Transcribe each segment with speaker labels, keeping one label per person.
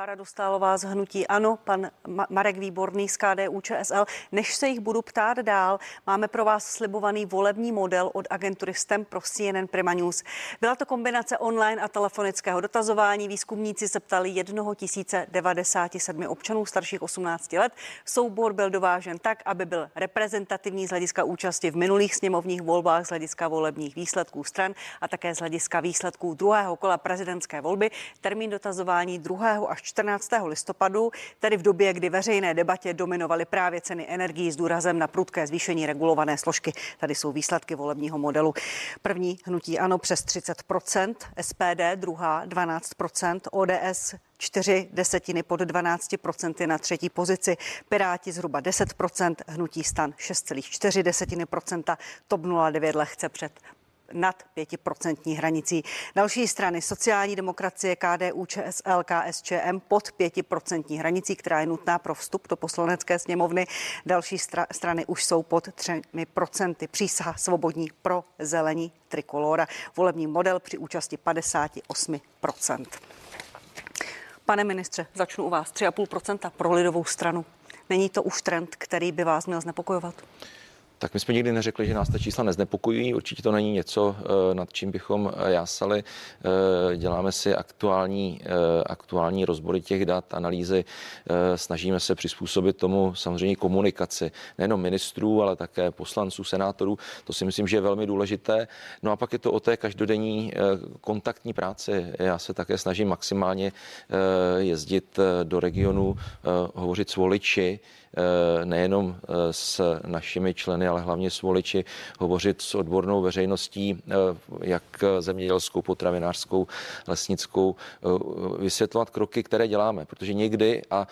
Speaker 1: Klára Dostálová z Hnutí Ano, pan Marek Výborný z KDU ČSL. Než se jich budu ptát dál, máme pro vás slibovaný volební model od agentury STEM pro CNN Prima News. Byla to kombinace online a telefonického dotazování. Výzkumníci se ptali 1097 občanů starších 18 let. Soubor byl dovážen tak, aby byl reprezentativní z hlediska účasti v minulých sněmovních volbách, z hlediska volebních výsledků stran a také z hlediska výsledků druhého kola prezidentské volby. Termín dotazování 2. až 14. listopadu, tedy v době, kdy veřejné debatě dominovaly právě ceny energií s důrazem na prudké zvýšení regulované složky. Tady jsou výsledky volebního modelu. První hnutí ano přes 30%, SPD druhá 12%, ODS 4 desetiny pod 12% na třetí pozici, Piráti zhruba 10%, hnutí stan 6,4 desetiny procenta, TOP 09 lehce před nad 5% hranicí. Další strany sociální demokracie, KDU, ČSL, KSČM pod 5% hranicí, která je nutná pro vstup do poslanecké sněmovny. Další stra- strany už jsou pod 3%. Přísaha svobodní pro zelení trikolora. Volební model při účasti 58%. Pane ministře, začnu u vás. 3,5% pro lidovou stranu. Není to už trend, který by vás měl znepokojovat?
Speaker 2: Tak my jsme nikdy neřekli, že nás ta čísla neznepokojují. Určitě to není něco, eh, nad čím bychom eh, jásali. Eh, děláme si aktuální, aktuální rozbory těch dat, analýzy. Snažíme se přizpůsobit tomu samozřejmě komunikaci nejenom ministrů, ale také poslanců, senátorů. To si myslím, že je velmi důležité. No a pak je to o té každodenní kontaktní práci. Já se také snažím maximálně jezdit do regionu, hovořit s voliči, nejenom eh, s našimi členy, ale hlavně s voliči, hovořit s odbornou veřejností, eh, jak zemědělskou, potravinářskou, lesnickou, vysvětlovat kroky, které děláme, protože někdy, a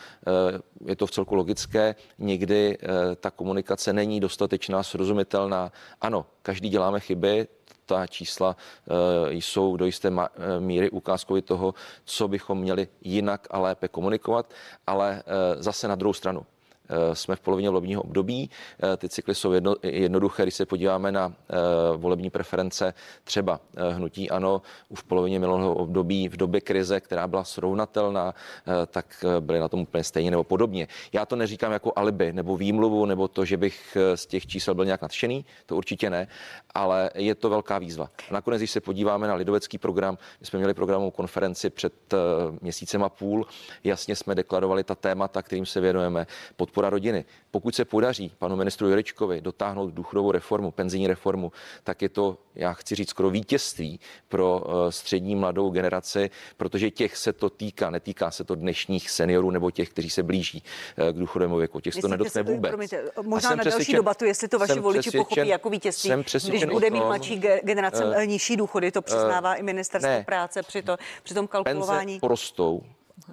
Speaker 2: je to v celku logické, někdy ta komunikace není dostatečná, srozumitelná. Ano, každý děláme chyby, ta čísla jsou do jisté míry ukázkou toho, co bychom měli jinak a lépe komunikovat, ale zase na druhou stranu. Eh, jsme v polovině volebního období. Eh, ty cykly jsou jedno, jednoduché, když se podíváme na eh, volební preference třeba hnutí ano, už v polovině minulého období v době krize, která byla srovnatelná, tak byly na tom úplně stejně nebo podobně. Já to neříkám jako alibi nebo výmluvu nebo to, že bych z těch čísel byl nějak nadšený, to určitě ne, ale je to velká výzva. A nakonec, když se podíváme na lidovecký program, my jsme měli programovou konferenci před měsícem a půl, jasně jsme deklarovali ta témata, kterým se věnujeme, podporu podpora rodiny. Pokud se podaří panu ministru Juričkovi dotáhnout důchodovou reformu, penzijní reformu, tak je to, já chci říct, skoro vítězství pro eh, střední mladou generaci, protože těch se to týká, netýká se to dnešních seniorů nebo těch, kteří se blíží eh, k důchodovému věku. Těch se to nedotkne vůbec.
Speaker 1: Promiňte, možná na další debatu, jestli to vaši voliči pochopí jako vítězství, když bude mít mladší generace uh, nižší důchody, to přiznává uh, i ministerstvo ne, práce při, to, při tom kalkulování.
Speaker 2: Penze porostou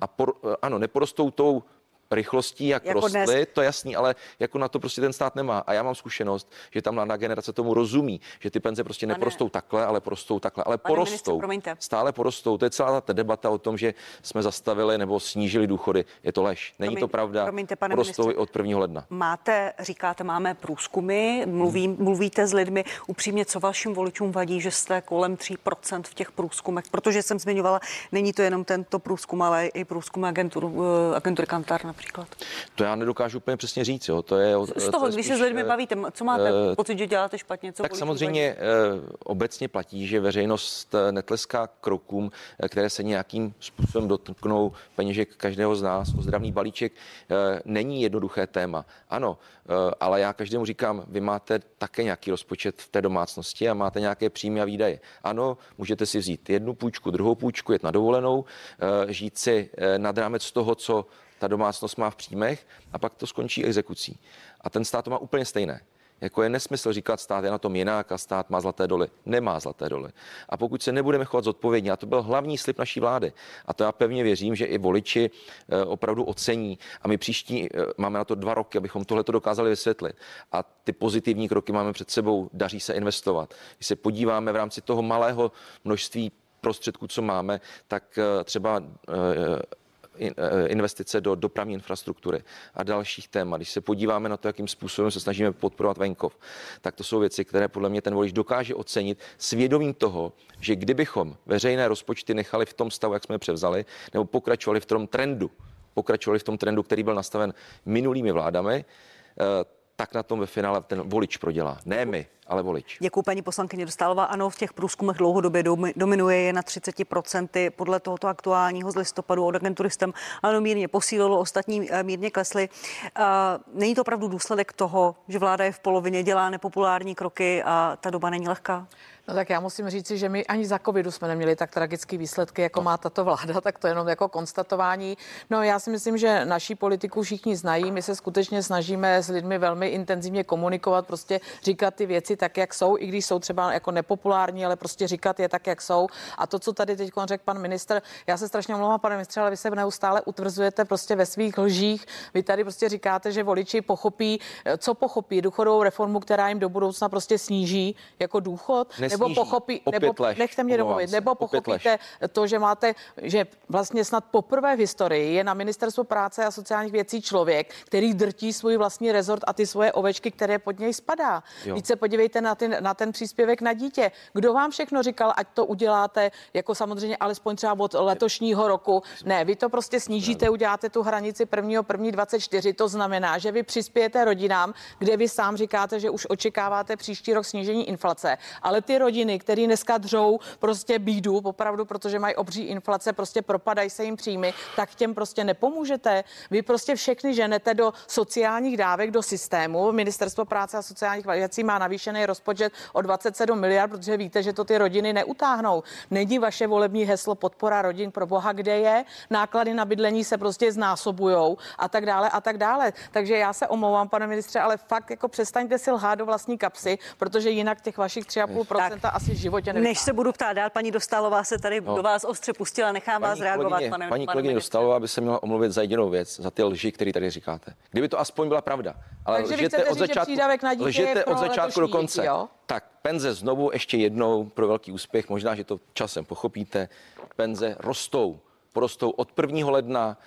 Speaker 2: a por, ano, neporostou tou rychlostí, jak jako rostly, dnes. to jasný, ale jako na to prostě ten stát nemá. A já mám zkušenost, že tam mladá generace tomu rozumí, že ty penze prostě Pane, neporostou takhle, ale porostou takhle, ale Pane porostou. Ministře, stále porostou. To je celá ta debata o tom, že jsme zastavili nebo snížili důchody. Je to lež. Není Promiň, to pravda. Promiňte, pane porostou ministře, od 1. ledna.
Speaker 1: Máte, říkáte, máme průzkumy, mluví, hmm. mluvíte s lidmi. Upřímně, co vašim voličům vadí, že jste kolem 3% v těch průzkumech? Protože jsem zmiňovala, není to jenom tento průzkum, ale i průzkum agenturu, eh, agentury Kantar například?
Speaker 2: To já nedokážu úplně přesně říct. Jo. To je,
Speaker 1: Z toho, to je když spíš, se s lidmi eh, bavíte, co máte uh, pocit, že děláte špatně? Co
Speaker 2: tak samozřejmě uh, obecně platí, že veřejnost netleská krokům, které se nějakým způsobem dotknou peněžek každého z nás. Ozdravný balíček uh, není jednoduché téma. Ano, uh, ale já každému říkám, vy máte také nějaký rozpočet v té domácnosti a máte nějaké příjmy a výdaje. Ano, můžete si vzít jednu půjčku, druhou půjčku, jet na dovolenou, uh, žít si nad rámec toho, co ta domácnost má v příjmech a pak to skončí exekucí. A ten stát to má úplně stejné. Jako je nesmysl říkat, stát je na tom jinak a stát má zlaté doly. Nemá zlaté doly. A pokud se nebudeme chovat zodpovědně, a to byl hlavní slib naší vlády, a to já pevně věřím, že i voliči eh, opravdu ocení, a my příští eh, máme na to dva roky, abychom tohle dokázali vysvětlit. A ty pozitivní kroky máme před sebou, daří se investovat. Když se podíváme v rámci toho malého množství prostředků, co máme, tak eh, třeba investice do dopravní infrastruktury a dalších témat. Když se podíváme na to, jakým způsobem se snažíme podporovat venkov, tak to jsou věci, které podle mě ten volič dokáže ocenit svědomím toho, že kdybychom veřejné rozpočty nechali v tom stavu, jak jsme převzali, nebo pokračovali v tom trendu, pokračovali v tom trendu, který byl nastaven minulými vládami, tak na tom ve finále ten volič prodělá. Ne my, ale volič.
Speaker 1: Děkuji paní poslankyně Dostálová. Ano, v těch průzkumech dlouhodobě dominuje je na 30%. Podle tohoto aktuálního z listopadu od agenturistem ano, mírně posílilo, ostatní eh, mírně klesly. Eh, není to opravdu důsledek toho, že vláda je v polovině, dělá nepopulární kroky a ta doba není lehká?
Speaker 3: No tak já musím říct, že my ani za covidu jsme neměli tak tragické výsledky, jako má tato vláda, tak to jenom jako konstatování. No já si myslím, že naší politiku všichni znají, my se skutečně snažíme s lidmi velmi intenzivně komunikovat, prostě říkat ty věci tak, jak jsou, i když jsou třeba jako nepopulární, ale prostě říkat je tak, jak jsou. A to, co tady teď řekl pan minister, já se strašně omlouvám, pane ministře, ale vy se neustále utvrzujete prostě ve svých lžích. Vy tady prostě říkáte, že voliči pochopí, co pochopí, důchodovou reformu, která jim do budoucna prostě sníží jako důchod.
Speaker 2: Nes
Speaker 3: nebo pochopí, nebo
Speaker 2: lež,
Speaker 3: nechte mě domluvit, nebo pochopíte to, že máte, že vlastně snad poprvé v historii je na ministerstvu práce a sociálních věcí člověk, který drtí svůj vlastní rezort a ty svoje ovečky, které pod něj spadá. Víc se podívejte na ten, na ten příspěvek na dítě. Kdo vám všechno říkal, ať to uděláte, jako samozřejmě alespoň třeba od letošního roku. Ne, vy to prostě snížíte, uděláte tu hranici prvního první 24. To znamená, že vy přispějete rodinám, kde vy sám říkáte, že už očekáváte příští rok snížení inflace, ale ty rodiny, které dneska dřou prostě bídu, opravdu, protože mají obří inflace, prostě propadají se jim příjmy, tak těm prostě nepomůžete. Vy prostě všechny ženete do sociálních dávek, do systému. Ministerstvo práce a sociálních věcí má navýšený rozpočet o 27 miliard, protože víte, že to ty rodiny neutáhnou. Není vaše volební heslo podpora rodin pro boha, kde je. Náklady na bydlení se prostě znásobujou a tak dále a tak dále. Takže já se omlouvám, pane ministře, ale fakt jako přestaňte si lhát do vlastní kapsy, protože jinak těch vašich 3,5% asi v životě nevytáhne.
Speaker 1: Než se budu ptát dál, paní Dostálová se tady no. do vás ostře pustila, nechám paní vás reagovat,
Speaker 2: kolegyně,
Speaker 1: pane
Speaker 2: Paní
Speaker 1: kolegyně
Speaker 2: Dostálová by se měla omluvit za jedinou věc, za ty lži, které tady říkáte. Kdyby to aspoň byla pravda.
Speaker 3: Ale Takže lžete od začátku, na lžete
Speaker 2: od začátku do konce.
Speaker 3: Děti, jo?
Speaker 2: Tak penze znovu ještě jednou pro velký úspěch, možná, že to časem pochopíte. Penze rostou, porostou od 1. ledna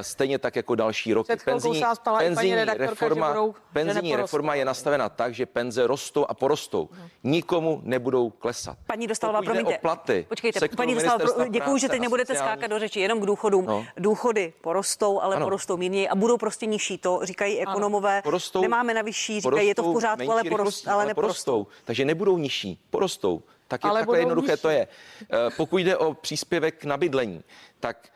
Speaker 2: stejně tak jako další roky.
Speaker 3: Penzijní, penzijní, reforma,
Speaker 2: budou, penzijní reforma je nastavena tak, že penze rostou a porostou. Nikomu nebudou klesat.
Speaker 1: Paní Dostalová, promiňte.
Speaker 2: O platy,
Speaker 1: Počkejte, paní Dostalová, děkuji, že teď nebudete sociální... skákat do řeči jenom k důchodům. No. Důchody porostou, ale ano. porostou mírně a budou prostě nižší. To říkají ekonomové. Porostou, Nemáme na vyšší, říkají, je to v pořádku, ale, porost, ale, ale neporostou.
Speaker 2: Takže nebudou nižší, porostou. Tak je, ale takhle jednoduché nižší. to je. Eh, pokud jde o příspěvek na bydlení, tak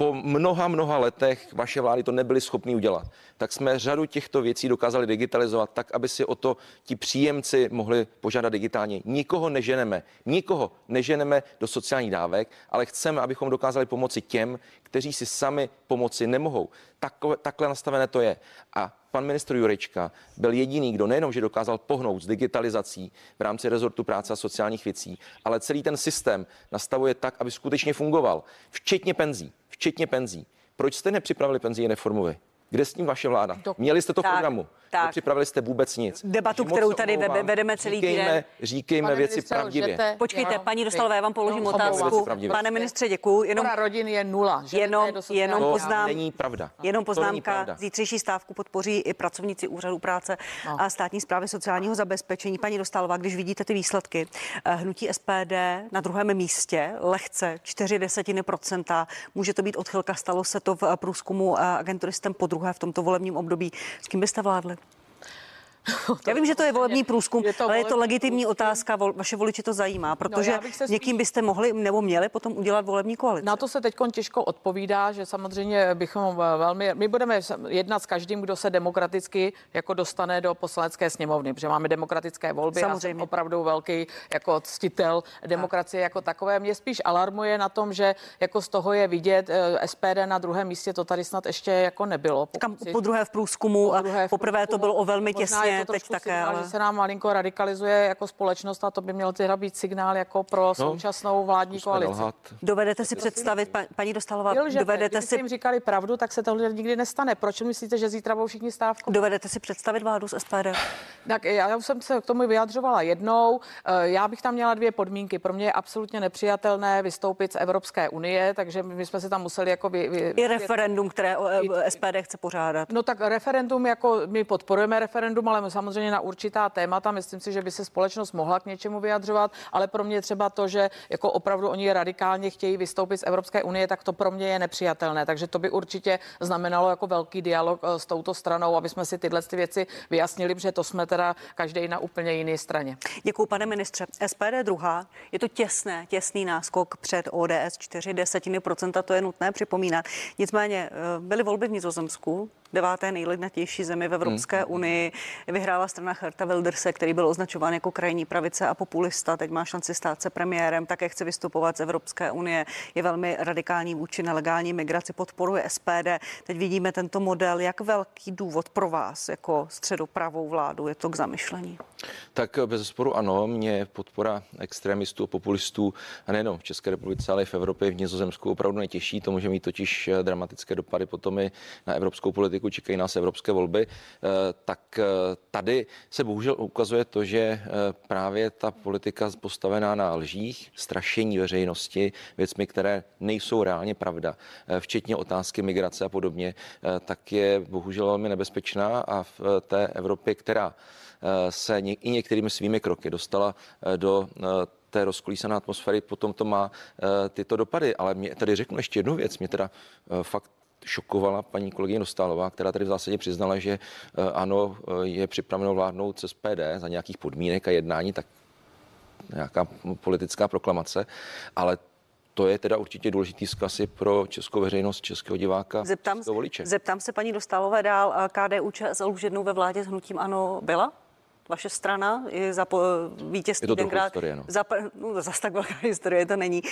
Speaker 2: po mnoha, mnoha letech vaše vlády to nebyly schopny udělat, tak jsme řadu těchto věcí dokázali digitalizovat tak, aby si o to ti příjemci mohli požádat digitálně. Nikoho neženeme, nikoho neženeme do sociálních dávek, ale chceme, abychom dokázali pomoci těm, kteří si sami pomoci nemohou. Takové, takhle nastavené to je. A pan ministr Jurečka byl jediný, kdo nejenom, že dokázal pohnout s digitalizací v rámci rezortu práce a sociálních věcí, ale celý ten systém nastavuje tak, aby skutečně fungoval, včetně penzí včetně penzí. Proč jste nepřipravili penzijní reformu vy? Kde s tím vaše vláda? Měli jste to v programu. Tak. Nepřipravili jste vůbec nic.
Speaker 1: Debatu, kterou tady omlouvám. vedeme celý
Speaker 2: říkejme,
Speaker 1: týden.
Speaker 2: Říkejme Pane věci pravdivě. Lžete,
Speaker 1: Počkejte, jo, paní Dostalové, já vám položím no, otázku. Pane ministře, děkuji.
Speaker 3: Jenom rodin je nula.
Speaker 1: Že jenom, jenom
Speaker 2: to
Speaker 1: poznám,
Speaker 2: není pravda.
Speaker 1: Jenom poznámka. Pravda. Zítřejší stávku podpoří i pracovníci úřadu práce no. a státní zprávy sociálního zabezpečení. Paní Dostalová, když vidíte ty výsledky, eh, hnutí SPD na druhém místě, lehce 4 desetiny procenta, může to být odchylka, stalo se to v průzkumu eh, agenturistem po druhé v tomto volebním období. S kým byste vládli? Já vím, že to je volební průzkum, je to ale je to legitimní průzkum. otázka, vaše voliči to zajímá, no, protože no, spíš... někým byste mohli nebo měli potom udělat volební koalici.
Speaker 3: Na to se teď těžko odpovídá, že samozřejmě bychom velmi, my budeme jednat s každým, kdo se demokraticky jako dostane do poslanecké sněmovny, protože máme demokratické volby. Samozřejmě. Já jsem opravdu velký jako ctitel demokracie jako takové. Mě spíš alarmuje na tom, že jako z toho je vidět eh, SPD na druhém místě, to tady snad ještě jako nebylo.
Speaker 1: Kam, po druhé v průzkumu, po druhé v poprvé průzkumu, to bylo o velmi těsně je teď také.
Speaker 3: Signál, ale... že se nám malinko radikalizuje jako společnost a to by měl teda být signál jako pro no, současnou vládní koalici. Nelhat.
Speaker 1: Dovedete si představit, pa, paní Dostalová, dovedete si...
Speaker 3: jim říkali pravdu, tak se tohle nikdy nestane. Proč myslíte, že zítra budou všichni stávku?
Speaker 1: Dovedete si představit vládu z SPD?
Speaker 3: Tak já už jsem se k tomu vyjadřovala jednou. Eh, já bych tam měla dvě podmínky. Pro mě je absolutně nepřijatelné vystoupit z Evropské unie, takže my jsme si tam museli jako... Vy,
Speaker 1: vy, I referendum, které SPD chce pořádat.
Speaker 3: No tak referendum, jako my podporujeme referendum, ale samozřejmě na určitá témata. Myslím si, že by se společnost mohla k něčemu vyjadřovat, ale pro mě třeba to, že jako opravdu oni radikálně chtějí vystoupit z Evropské unie, tak to pro mě je nepřijatelné. Takže to by určitě znamenalo jako velký dialog eh, s touto stranou, aby jsme si tyhle ty věci vyjasnili, protože to jsme teda každý na úplně jiné straně.
Speaker 1: Děkuji, pane ministře. SPD druhá, je to těsné, těsný náskok před ODS 4 desetiny procenta, to je nutné připomínat. Nicméně eh, byly volby v Nizozemsku, deváté nejlidnatější zemi v Evropské hmm. unii. Vyhrála strana Herta Wilderse, který byl označován jako krajní pravice a populista. Teď má šanci stát se premiérem, také chce vystupovat z Evropské unie. Je velmi radikální vůči nelegální migraci, podporuje SPD. Teď vidíme tento model. Jak velký důvod pro vás jako středopravou vládu je to k zamyšlení?
Speaker 2: Tak bez sporu ano, mě podpora extremistů, populistů, a nejenom v České republice, ale i v Evropě, v Nizozemsku opravdu netěší. To může mít totiž dramatické dopady potom i na evropskou politiku politiku, čekají nás evropské volby, eh, tak eh, tady se bohužel ukazuje to, že eh, právě ta politika postavená na lžích, strašení veřejnosti, věcmi, které nejsou reálně pravda, včetně otázky migrace a podobně, tak je bohužel velmi nebezpečná a v té Evropě, která se i některými svými kroky dostala do té rozkolísané atmosféry, potom to má tyto dopady. Ale mě tady řeknu ještě jednu věc, mě teda fakt šokovala paní kolegyně Dostálová, která tady v zásadě přiznala, že eh, ano, eh, je připraveno vládnout z SPD za nějakých podmínek a jednání, tak nějaká politická proklamace, ale to je teda určitě důležitý zkaz pro českou veřejnost, českého diváka,
Speaker 1: zeptám,
Speaker 2: českého voliče.
Speaker 1: Zeptám se paní Dostálové dál, KDU ČSL už jednou ve vládě s hnutím ANO byla? Vaše strana i za po, vítězství
Speaker 2: je to tenkrát. Historie, no.
Speaker 1: Za, no, zase tak velká historie to není.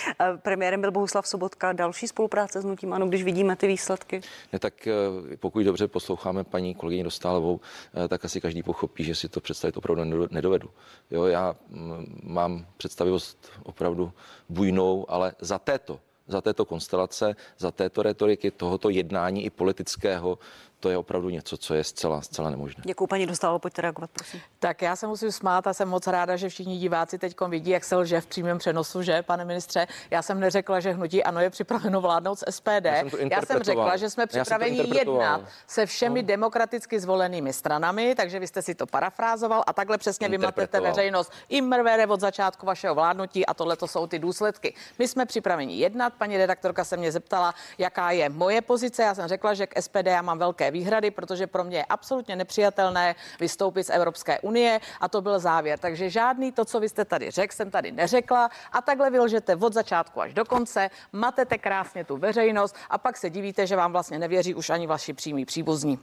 Speaker 1: Premiérem byl Bohuslav Sobotka. Další spolupráce s Nutím Ano, když vidíme ty výsledky?
Speaker 2: Ne, tak eh, pokud dobře posloucháme paní kolegyni Dostálovou, eh, tak asi každý pochopí, že si to představit opravdu nedovedu. Jo, já mm, mám představivost opravdu bujnou, ale za této za této konstelace, za této retoriky, tohoto jednání i politického, to je opravdu něco, co je zcela, zcela nemožné.
Speaker 1: Děkuji, paní Dostalo, pojďte reagovat, prosím.
Speaker 3: Tak já se musím smát a jsem moc ráda, že všichni diváci teď vidí, jak se lže v přímém přenosu, že, pane ministře. Já jsem neřekla, že hnutí ano je připraveno vládnout z SPD. Já jsem, já jsem řekla, že jsme připraveni jednat se všemi no. demokraticky zvolenými stranami, takže vy jste si to parafrázoval a takhle přesně vymatete veřejnost. I mrvére od začátku vašeho vládnutí a tohle to jsou ty důsledky. My jsme připraveni jednat. Paní redaktorka se mě zeptala, jaká je moje pozice. Já jsem řekla, že k SPD já mám velké výhrady, protože pro mě je absolutně nepřijatelné vystoupit z Evropské unie a to byl závěr. Takže žádný to, co vy jste tady řekl, jsem tady neřekla a takhle vylžete od začátku až do konce, matete krásně tu veřejnost a pak se divíte, že vám vlastně nevěří už ani vaši přímí příbuzní.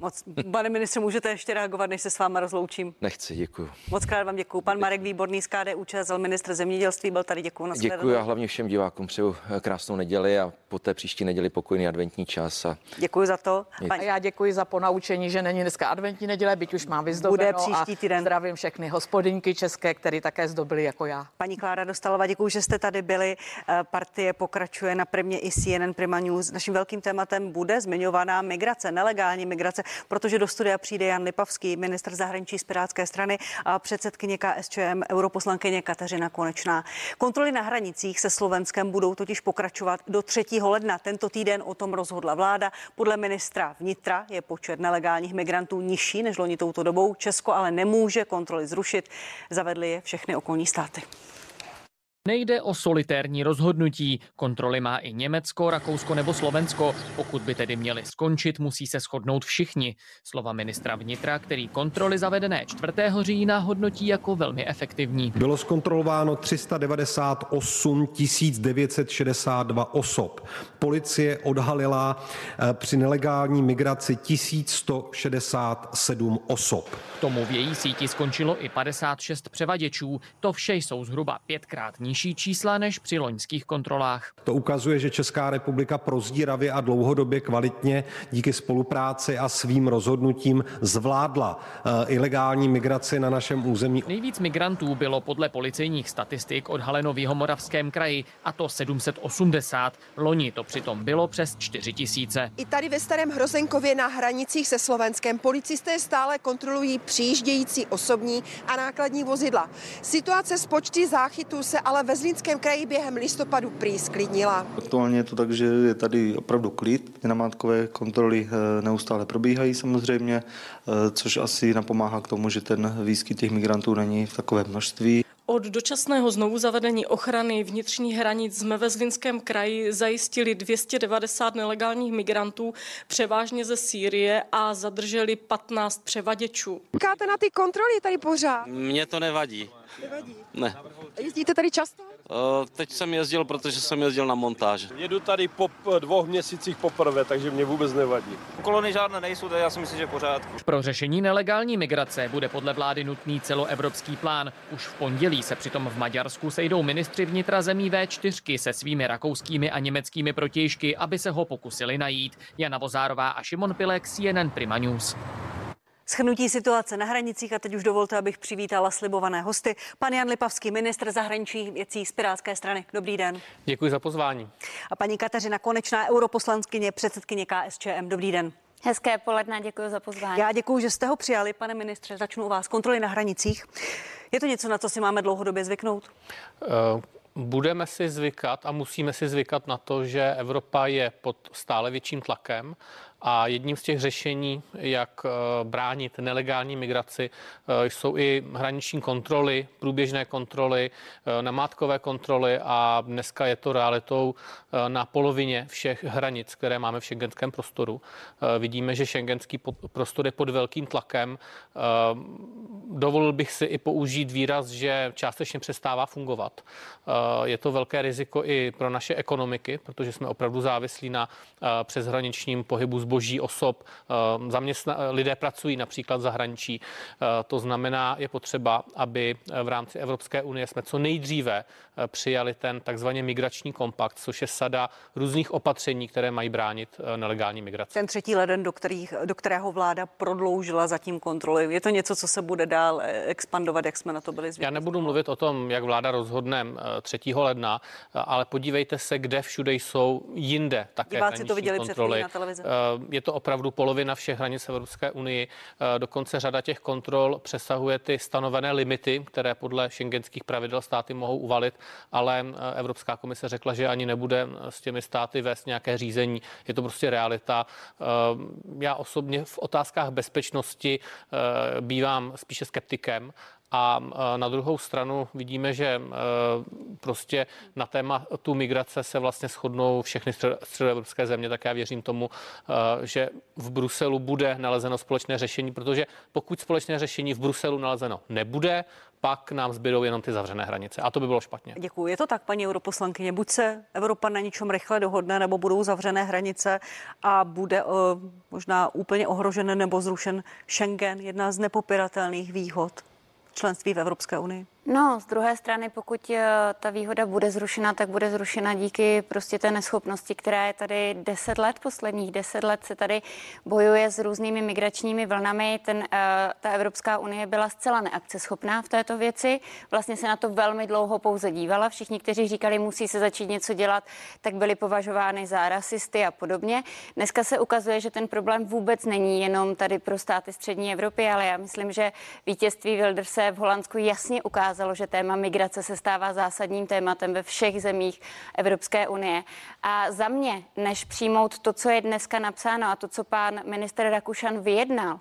Speaker 1: Moc, pane ministře, můžete ještě reagovat, než se s váma rozloučím?
Speaker 2: Nechci, děkuji.
Speaker 1: Moc krát vám děkuji. Pan Marek Výborný z KDU ČSL, ministr zemědělství, byl tady. Děkuji. Na
Speaker 2: děkuji a hlavně všem divákům přeju krásnou neděli a po té příští neděli pokojný adventní čas. A...
Speaker 1: Děkuji za to.
Speaker 3: A já děkuji za ponaučení, že není dneska adventní neděle, byť už mám vyzdobeno.
Speaker 1: Bude příští týden.
Speaker 3: A zdravím všechny hospodinky české, které také zdobily jako já.
Speaker 1: Paní Klára Dostalova, děkuji, že jste tady byli. Eh, partie pokračuje na premě i CNN Prima News. Naším velkým tématem bude zmiňovaná migrace, nelegální migrace, protože do studia přijde Jan Lipavský, ministr zahraničí z Pirátské strany a předsedkyně KSČM, europoslankyně Kateřina Konečná. Kontroly na hranicích se Slovenskem budou totiž pokračovat do 3. ledna. Tento týden o tom rozhodla vláda. Podle ministra vnitra je počet nelegálních migrantů nižší než loni touto dobou. Česko ale nemůže kontroly zrušit. Zavedly je všechny okolní státy.
Speaker 4: Nejde o solitérní rozhodnutí. Kontroly má i Německo, Rakousko nebo Slovensko. Pokud by tedy měly skončit, musí se shodnout všichni. Slova ministra vnitra, který kontroly zavedené 4. října hodnotí jako velmi efektivní.
Speaker 5: Bylo zkontrolováno 398 962 osob. Policie odhalila eh, při nelegální migraci 1167 osob.
Speaker 4: K tomu v její síti skončilo i 56 převaděčů. To vše jsou zhruba pětkrát nižší nižší čísla než při loňských kontrolách.
Speaker 5: To ukazuje, že Česká republika prozdíravě a dlouhodobě kvalitně díky spolupráci a svým rozhodnutím zvládla uh, ilegální migraci na našem území.
Speaker 4: Nejvíc migrantů bylo podle policejních statistik odhaleno v Jihomoravském kraji, a to 780. Loni to přitom bylo přes 4 tisíce.
Speaker 6: I tady ve Starém Hrozenkově na hranicích se Slovenskem policisté stále kontrolují přijíždějící osobní a nákladní vozidla. Situace s počty záchytů se ale ve Zlínském kraji během listopadu prý sklidnila.
Speaker 7: Aktuálně je to tak, že je tady opravdu klid. Ty namátkové kontroly eh, neustále probíhají samozřejmě, eh, což asi napomáhá k tomu, že ten výskyt těch migrantů není v takové množství.
Speaker 8: Od dočasného znovu zavedení ochrany vnitřních hranic jsme ve Zlínském kraji zajistili 290 nelegálních migrantů, převážně ze Sýrie a zadrželi 15 převaděčů.
Speaker 6: Káte na ty kontroly tady pořád?
Speaker 9: Mně to nevadí.
Speaker 6: Nevadí.
Speaker 9: Ne.
Speaker 6: Jezdíte tady často?
Speaker 9: Uh, teď jsem jezdil, protože jsem jezdil na montáž.
Speaker 10: Jedu tady po dvou měsících poprvé, takže mě vůbec nevadí.
Speaker 11: Kolony žádné nejsou, tak já si myslím, že pořád.
Speaker 4: Pro řešení nelegální migrace bude podle vlády nutný celoevropský plán. Už v pondělí se přitom v Maďarsku sejdou ministři vnitra zemí V4 se svými rakouskými a německými protějšky, aby se ho pokusili najít. Jana Vozárová a Šimon Pilek, CNN Prima News.
Speaker 1: Schnutí situace na hranicích a teď už dovolte, abych přivítala slibované hosty. Pan Jan Lipavský, ministr zahraničních věcí z Pirátské strany. Dobrý den.
Speaker 12: Děkuji za pozvání.
Speaker 1: A paní Kateřina Konečná, europoslankyně, předsedkyně KSČM. Dobrý den.
Speaker 13: Hezké poledne, děkuji za pozvání.
Speaker 1: Já děkuji, že jste ho přijali, pane ministře. Začnu u vás. Kontroly na hranicích. Je to něco, na co si máme dlouhodobě zvyknout?
Speaker 12: Uh budeme si zvykat a musíme si zvykat na to, že Evropa je pod stále větším tlakem a jedním z těch řešení, jak eh, bránit nelegální migraci, eh, jsou i hraniční kontroly, průběžné kontroly, eh, namátkové kontroly a dneska je to realitou na polovině všech hranic, které máme v šengenském prostoru. Vidíme, že šengenský prostor je pod velkým tlakem. Dovolil bych si i použít výraz, že částečně přestává fungovat. Je to velké riziko i pro naše ekonomiky, protože jsme opravdu závislí na přeshraničním pohybu zboží, osob. Eh, zaměstna, lidé pracují například v zahraničí. Eh, to znamená, je potřeba, aby v rámci Evropské unie jsme co nejdříve eh, přijali ten takzvaně migrační kompakt, což je sada různých opatření, které mají bránit nelegální migraci.
Speaker 1: Ten třetí leden, do, kterých, do kterého vláda prodloužila zatím kontroly, je to něco, co se bude dál expandovat, jak jsme na to byli zvyklí?
Speaker 12: Já nebudu mluvit o tom, jak vláda rozhodne 3. ledna, ale podívejte se, kde všude jsou jinde také
Speaker 1: Diváci to viděli
Speaker 12: kontroly.
Speaker 1: před na televizi
Speaker 12: je to opravdu polovina všech hranic Evropské unii. Eh, dokonce řada těch kontrol přesahuje ty stanovené limity, které podle šengenských pravidel státy mohou uvalit, ale eh, Evropská komise řekla, že ani nebude eh, s těmi státy vést nějaké řízení. Je to prostě realita. Já osobně v otázkách bezpečnosti bývám spíše skeptikem a na druhou stranu vidíme, že prostě na téma tu migrace se vlastně shodnou všechny středoevropské země, tak já věřím tomu, že v Bruselu bude nalezeno společné řešení, protože pokud společné řešení v Bruselu nalezeno nebude, pak nám zbydou jenom ty zavřené hranice. A to by bylo špatně.
Speaker 1: Děkuji. Je to tak, paní europoslankyně. Buď se Evropa na ničem rychle dohodne, nebo budou zavřené hranice a bude uh, možná úplně ohrožen nebo zrušen Schengen, jedna z nepopiratelných výhod členství v Evropské unii?
Speaker 13: No, z druhé strany, pokud eh, ta výhoda bude zrušena, tak bude zrušena díky prostě té neschopnosti, která je tady deset let, posledních deset let se tady bojuje s různými migračními vlnami. Ten, uh, ta Evropská unie byla zcela neakceschopná v této věci. Vlastně se na to velmi dlouho pouze dívala. Všichni, kteří říkali, musí se začít něco dělat, tak byli považovány za rasisty a podobně. Dneska se ukazuje, že ten problém vůbec není jenom tady pro státy střední Evropy, ale já myslím, že vítězství Wilderse v Holandsku jasně ukázalo, ukázalo, že téma migrace se stává zásadním tématem ve všech zemích Evropské unie. A za mě, než přijmout to, co je dneska napsáno a to, co pán minister Rakušan vyjednal,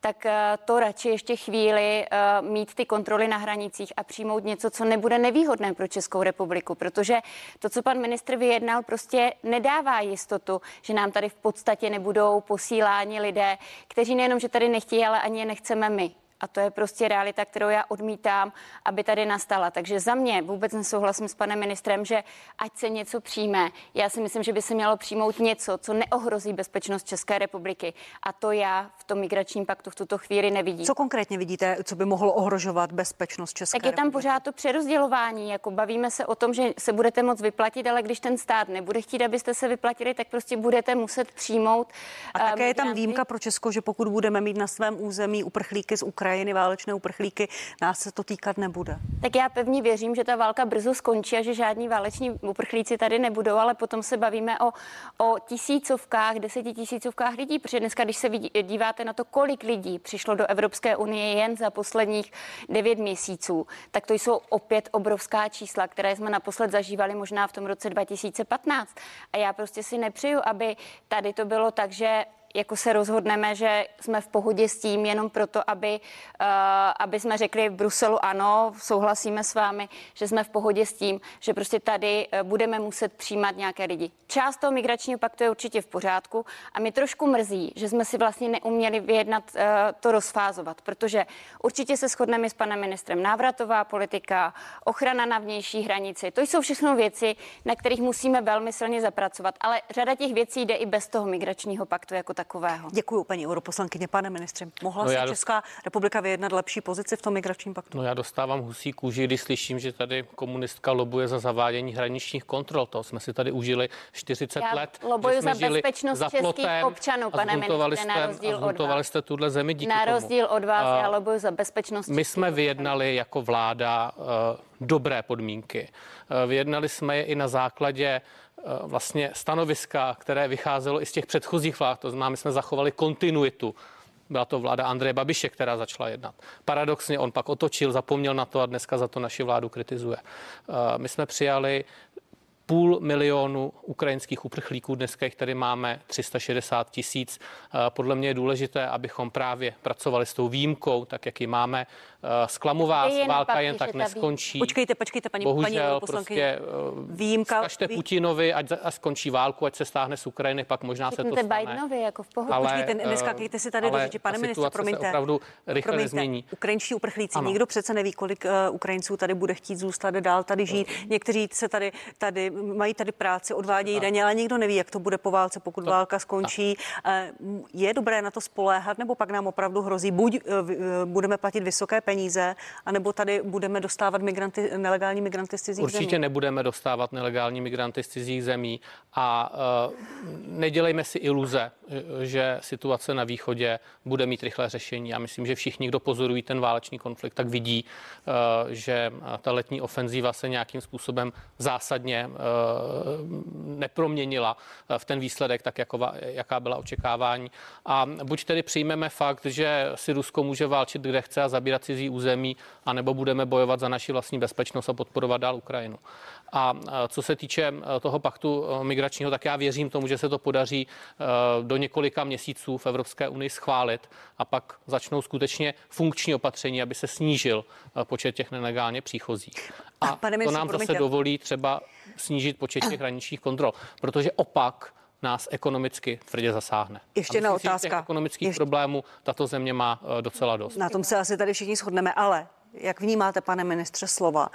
Speaker 13: tak eh, to radši ještě chvíli eh, mít ty kontroly na hranicích a přijmout něco, co nebude nevýhodné pro Českou republiku, protože to, co pan ministr vyjednal, prostě nedává jistotu, že nám tady v podstatě nebudou posíláni lidé, kteří nejenom, že tady nechtějí, ale ani je nechceme my. A to je prostě realita, kterou já odmítám, aby tady nastala. Takže za mě vůbec nesouhlasím s panem ministrem, že ať se něco přijme. Já si myslím, že by se mělo přijmout něco, co neohrozí bezpečnost České republiky. A to já v tom migračním paktu v tuto chvíli nevidím.
Speaker 1: Co konkrétně vidíte, co by mohlo ohrožovat bezpečnost České
Speaker 13: Tak je tam
Speaker 1: republiky?
Speaker 13: pořád to přerozdělování, jako bavíme se o tom, že se budete moc vyplatit, ale když ten stát nebude chtít, abyste se vyplatili, tak prostě budete muset přijmout.
Speaker 1: A
Speaker 13: eh,
Speaker 1: také je tam výjimka pro Česko, že pokud budeme mít na svém území uprchlíky z Ukrajiny, válečné uprchlíky, nás se to týkat nebude.
Speaker 13: Tak já pevně věřím, že ta válka brzo skončí a že žádní váleční uprchlíci tady nebudou, ale potom se bavíme o, o tisícovkách, desetitisícovkách lidí, protože dneska, když se vidí, díváte na to, kolik lidí přišlo do Evropské unie jen za posledních devět měsíců, tak to jsou opět obrovská čísla, které jsme naposled zažívali možná v tom roce 2015. A já prostě si nepřeju, aby tady to bylo tak, že jako se rozhodneme, že jsme v pohodě s tím jenom proto, aby, uh, aby jsme řekli v Bruselu ano, souhlasíme s vámi, že jsme v pohodě s tím, že prostě tady uh, budeme muset přijímat nějaké lidi. Část toho migračního paktu je určitě v pořádku a mě trošku mrzí, že jsme si vlastně neuměli vyjednat uh, to rozfázovat, protože určitě se shodneme s panem ministrem návratová politika, ochrana na vnější hranici. To jsou všechno věci, na kterých musíme velmi silně zapracovat, ale řada těch věcí jde i bez toho migračního paktu jako takového.
Speaker 1: Děkuji, paní europoslankyně. Pane ministře, mohla
Speaker 12: No
Speaker 1: si
Speaker 12: já dost-
Speaker 1: Česká republika vyjednat lepší pozici v tom migračním paktu?
Speaker 12: No já dostávám husí kůži, když slyším, že tady komunistka lobuje za zavádění hraničních kontrol. To jsme si tady užili 40
Speaker 13: Já
Speaker 12: let.
Speaker 13: lobuju za bezpečnost
Speaker 12: za
Speaker 13: českých občanů, pane ministře, na rozdíl od vás.
Speaker 12: jste tuhle zemi díky
Speaker 13: Na
Speaker 12: tomu.
Speaker 13: rozdíl od vás,
Speaker 12: A
Speaker 13: já lobuju za bezpečnost.
Speaker 12: My jsme vyjednali jako vláda eh, dobré podmínky. Eh, Vyjednali jsme je i na základě vlastně stanoviska, které vycházelo i z těch předchozích vlád. To znamená, my jsme zachovali kontinuitu. Byla to vláda Andreje Babiše, která začala jednat. Paradoxně on pak otočil, zapomněl na to a dneska za to naši vládu kritizuje. Eh, My jsme přijali půl milionu ukrajinských uprchlíků, dneska jich tady máme 360 tisíc. Eh, Podle mě je důležité, abychom právě pracovali s tou výjimkou, tak jak ji máme. Eh, Zklamu vás,
Speaker 13: Je jen
Speaker 12: válka jen
Speaker 13: papíře
Speaker 12: tak
Speaker 13: ta výjimka.
Speaker 12: neskončí.
Speaker 1: Počkejte, počkejte, paní, paní
Speaker 12: Bohužel
Speaker 1: europoslankyně.
Speaker 12: prostě eh,
Speaker 1: Výjimka-
Speaker 12: Vzkažte
Speaker 1: vý-
Speaker 12: Putinovi, ať, za- ať skončí válku, ať se stáhne z Ukrajiny, pak možná se to stane.
Speaker 13: Bidenovi jako v pohodě.
Speaker 12: Ale,
Speaker 1: Počkejte, neskákejte si tady do
Speaker 12: ale
Speaker 1: řeči. Pane ministře,
Speaker 12: situace
Speaker 1: promiňte.
Speaker 12: se opravdu rychle
Speaker 1: promiňte,
Speaker 12: nezmění.
Speaker 1: Ukrajinští uprchlíci,
Speaker 12: Ano.
Speaker 1: nikdo přece neví, kolik uh, Ukrajinců tady bude chtít zůstat dál tady žít. Někteří se tady, tady mají tady práci, odvádějí daně, ale nikdo neví, jak to bude po válce, pokud válka skončí. Eh, Je dobré na to spoléhat, nebo pak nám opravdu hrozí, buď eh, eh, budeme platit vysoké peníze, anebo tady budeme dostávat migranty, nelegální migranty z cizích
Speaker 12: Určitě
Speaker 1: zemí.
Speaker 12: nebudeme dostávat nelegální migranty z cizích zemí a nedělejme si iluze, že situace na východě bude mít rychlé řešení. Já myslím, že všichni, kdo pozorují ten válečný konflikt, tak vidí, že ta letní ofenzíva se nějakým způsobem zásadně neproměnila eh, v ten výsledek, tak jako, jaká byla očekávání. A buď tedy přijmeme fakt, že si Rusko může válčit, kde chce a zabírat cizí území, anebo budeme bojovat za naši vlastní bezpečnost a podporovat dál Ukrajinu. A eh, co se týče eh, toho paktu eh, migračního, tak já věřím tomu, že se to podaří eh, do několika měsíců v Evropské unii schválit a pak začnou skutečně funkční opatření, aby se snížil eh, počet těch nelegálně příchozích. A
Speaker 1: Pane
Speaker 12: to nám zase dovolí třeba snížit počet těch hraničních kontrol, protože opak nás ekonomicky tvrdě zasáhne.
Speaker 1: Ještě
Speaker 12: A
Speaker 1: jedna
Speaker 12: myslím si, těch
Speaker 1: otázka.
Speaker 12: ekonomických
Speaker 1: Ještě-
Speaker 12: problémů tato země má eh, docela dost.
Speaker 1: Na tom se asi tady všichni shodneme, ale jak vnímáte, pane ministře, slova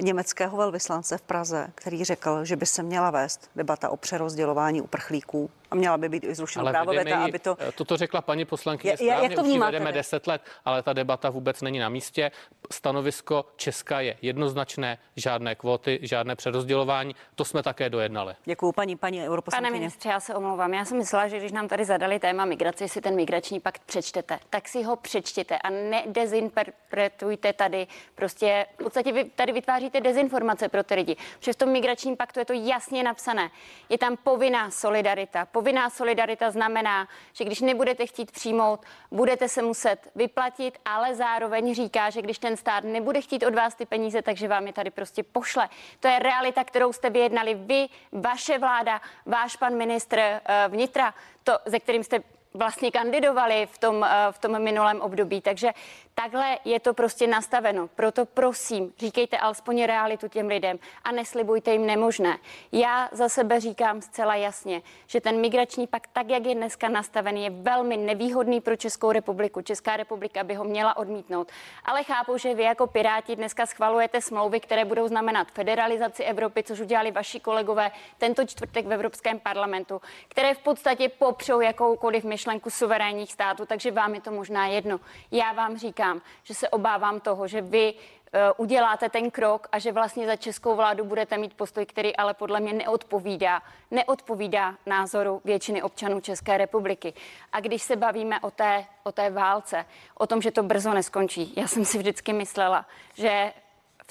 Speaker 1: německého velvyslance v Praze, který řekl, že by se měla vést debata o přerozdělování uprchlíků a měla by být i zrušeno právo
Speaker 12: vedeme
Speaker 1: veta, aby to...
Speaker 12: eh, Toto řekla paní poslankyně
Speaker 1: Je- je- jak
Speaker 12: správně,
Speaker 1: to vnímáte
Speaker 12: vedeme
Speaker 1: vy?
Speaker 12: 10 let, ale ta debata vůbec není na místě. Stanovisko Česka je jednoznačné, žádné kvóty, žádné přerozdělování. To jsme také dojednali.
Speaker 1: Děkuji, paní, paní
Speaker 13: Pane
Speaker 1: europoslankyně.
Speaker 13: ministře, já se omlouvám. Já jsem myslela, že když nám tady zadali téma migrace, si ten migrační pakt přečtete, tak si ho přečtěte a nedezinterpretujte tady. Prostě v podstatě vy tady vytváříte dezinformace pro ty lidi. Protože v tom migračním paktu je to jasně napsané. Je tam povinná solidarita. Povinná solidarita znamená, že když nebudete chtít přijmout, budete se muset vyplatit, ale zároveň říká, že když ten stát nebude chtít od vás ty peníze, takže vám je tady prostě pošle. To je realita, kterou jste vyjednali vy, vaše vláda, váš pan ministr eh, vnitra, to, ze kterým jste vlastně kandidovali v tom, eh, v tom minulém období. Takže takhle je to prostě nastaveno. Proto prosím, říkejte alespoň realitu těm lidem a neslibujte jim nemožné. Já za sebe říkám zcela jasně, že ten migrační pakt, tak jak je dneska nastavený, je velmi nevýhodný pro Českou republiku. Česká republika by ho měla odmítnout. Ale chápu, že vy jako Piráti dneska schvalujete smlouvy, které budou znamenat federalizaci Evropy, což udělali vaši kolegové tento čtvrtek v Evropském parlamentu, které v podstatě popřou jakoukoliv myšlenku suverénních států, takže vám je to možná jedno. Já vám říkám, že se obávám toho, že vy eh, uděláte ten krok a že vlastně za českou vládu budete mít postoj, který ale podle mě neodpovídá, neodpovídá názoru většiny občanů České republiky. A když se bavíme o té, o té válce, o tom, že to brzo neskončí, já jsem si vždycky myslela, že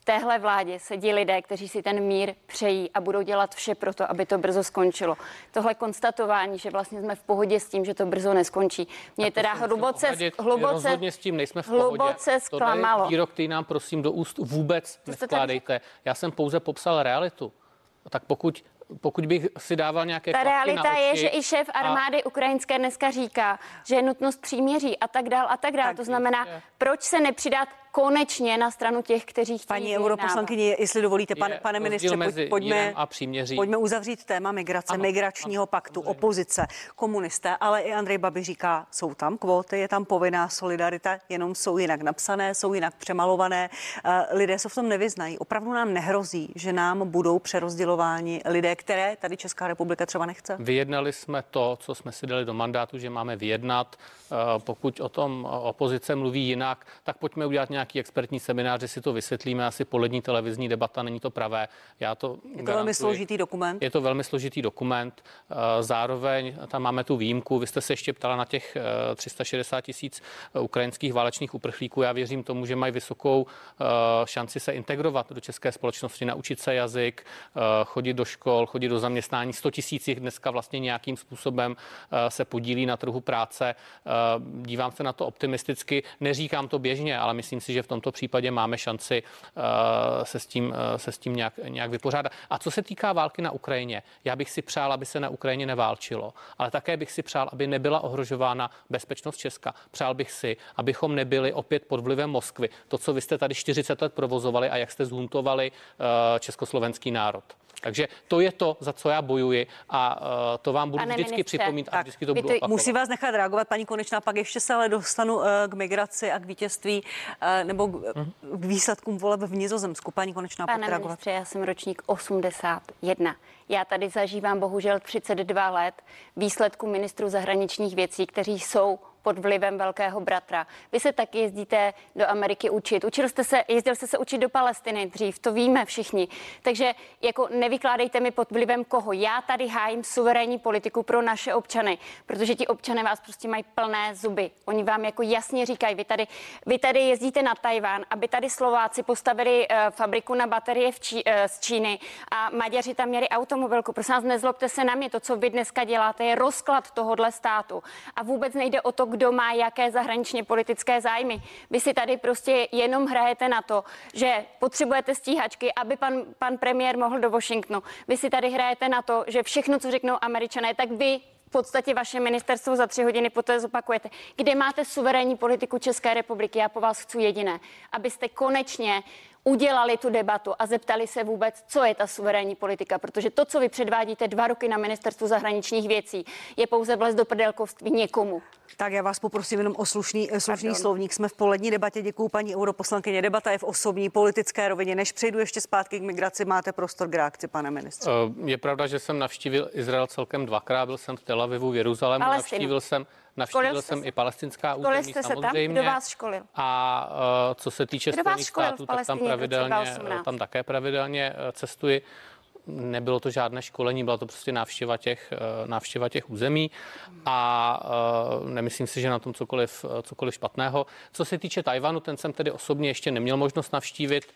Speaker 13: téhle vládě sedí lidé, kteří si ten mír přejí a budou dělat vše pro to, aby to brzo skončilo. Tohle konstatování, že vlastně jsme v pohodě s tím, že to brzo neskončí, mě teda hluboce, hluboce,
Speaker 12: s tím nejsme v
Speaker 13: pohodě. hluboce zklamalo.
Speaker 12: To výrok, který nám prosím do úst vůbec to neskládejte. Já jsem pouze popsal realitu. Tak pokud pokud bych si dával nějaké
Speaker 13: Ta realita je, že i šéf armády a... ukrajinské dneska říká, že je nutnost příměří a tak dál a tak dál. Tak to znamená, je. proč se nepřidat konečně na stranu těch, kteří chtějí
Speaker 1: Paní europoslankyně, jestli dovolíte, pan, pane ministře, pojď, pojďme,
Speaker 12: a příměří.
Speaker 1: pojďme uzavřít téma migrace, ano, migračního ano, paktu, ano. opozice, komunisté, ale i Andrej Babi říká, jsou tam kvóty, je tam povinná solidarita, jenom jsou jinak napsané, jsou jinak přemalované. Eh, lidé se v tom nevyznají. Opravdu nám nehrozí, že nám budou přerozdělováni lidé, které tady Česká republika třeba nechce?
Speaker 12: Vyjednali jsme to, co jsme si dali do mandátu, že máme vyjednat. Eh, pokud o tom opozice mluví jinak, tak pojďme udělat nějak nějaký expertní seminář, že si to vysvětlíme, asi polední televizní debata, není to pravé. Já to
Speaker 1: je to garantuji. velmi složitý dokument.
Speaker 12: Je to velmi složitý dokument. Eh, zároveň tam máme tu výjimku. Vy jste se ještě ptala na těch 360 eh, tisíc eh, ukrajinských válečných uprchlíků. Já věřím tomu, že mají vysokou šanci se integrovat do české společnosti, naučit se jazyk, chodit do škol, chodit do zaměstnání. 100 tisíc jich dneska vlastně nějakým způsobem se podílí na trhu práce. Dívám se na to optimisticky. Neříkám to běžně, ale myslím si, že v tomto případě máme šanci eh, se s tím, eh, se s tím nějak, nějak vypořádat. A co se týká války na Ukrajině, já bych si přál, aby se na Ukrajině neválčilo, ale také bych si přál, aby nebyla ohrožována bezpečnost Česka. Přál bych si, abychom nebyli opět pod vlivem Moskvy. To, co vy jste tady 40 let provozovali a jak jste zhuntovali eh, československý národ. Takže to je to, za co já bojuji a uh, to vám budu Pane vždycky ministře, připomínat a vždycky to budu opakovat.
Speaker 1: Musí vás nechat reagovat, paní Konečná, pak ještě se ale dostanu uh, k migraci a k vítězství uh, nebo k, uh, k výsledkům voleb v Nizozemsku. Paní Konečná,
Speaker 13: Pane
Speaker 1: reagovat.
Speaker 13: ministře, já jsem ročník 81. Já tady zažívám bohužel 32 let výsledku ministrů zahraničních věcí, kteří jsou pod vlivem velkého bratra. Vy se taky jezdíte do Ameriky učit. Učil jste se, jezdil jste se učit do Palestiny dřív, to víme všichni. Takže jako nevykládejte mi pod vlivem koho. Já tady hájím suverénní politiku pro naše občany, protože ti občané vás prostě mají plné zuby. Oni vám jako jasně říkají, vy tady, vy tady jezdíte na Tajván, aby tady Slováci postavili uh, fabriku na baterie v Čí, uh, z Číny a Maďaři tam měli automobilku. Prosím vás, nezlobte se na mě, to, co vy dneska děláte, je rozklad tohohle státu. A vůbec nejde o to, kdo má jaké zahraničně politické zájmy. Vy si tady prostě jenom hrajete na to, že potřebujete stíhačky, aby pan, pan premiér mohl do Washingtonu. Vy si tady hrajete na to, že všechno, co řeknou američané, tak vy v podstatě vaše ministerstvo za tři hodiny poté zopakujete. Kde máte suverénní politiku České republiky? Já po vás chci jediné, abyste konečně udělali tu debatu a zeptali se vůbec, co je ta suverénní politika, protože to, co vy předvádíte dva roky na ministerstvu zahraničních věcí, je pouze vlez do prdelkovství někomu.
Speaker 1: Tak já vás poprosím jenom o slušný, eh, slušný slovník. Jsme v polední debatě. Děkuji paní europoslankyně. Debata je v osobní politické rovině. Než přejdu ještě zpátky k migraci, máte prostor k reakci, pane ministře.
Speaker 12: Eh, je pravda, že jsem navštívil Izrael celkem dvakrát. Byl jsem v Tel Avivu, v Jeruzalému.
Speaker 13: Palestinu.
Speaker 12: Navštívil jsem Navštívil jsem se. i palestinská území
Speaker 13: jste
Speaker 12: samozřejmě.
Speaker 13: Se tam? Kdo vás školil?
Speaker 12: A uh, co se týče Spojených států, tak tam pravidelně, tam také pravidelně cestuji nebylo to žádné školení, byla to prostě návštěva těch, eh, návštěva těch území a nemyslím si, že na tom cokoliv, cokoliv špatného. Co se týče Tajvanu, ten jsem tedy osobně ještě neměl možnost navštívit.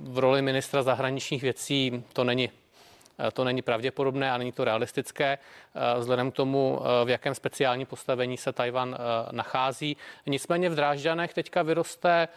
Speaker 12: V roli ministra zahraničních věcí to není to není pravděpodobné a není to realistické vzhledem k tomu, v jakém speciálním postavení se Tajvan nachází. Nicméně v Drážďanech teďka vyroste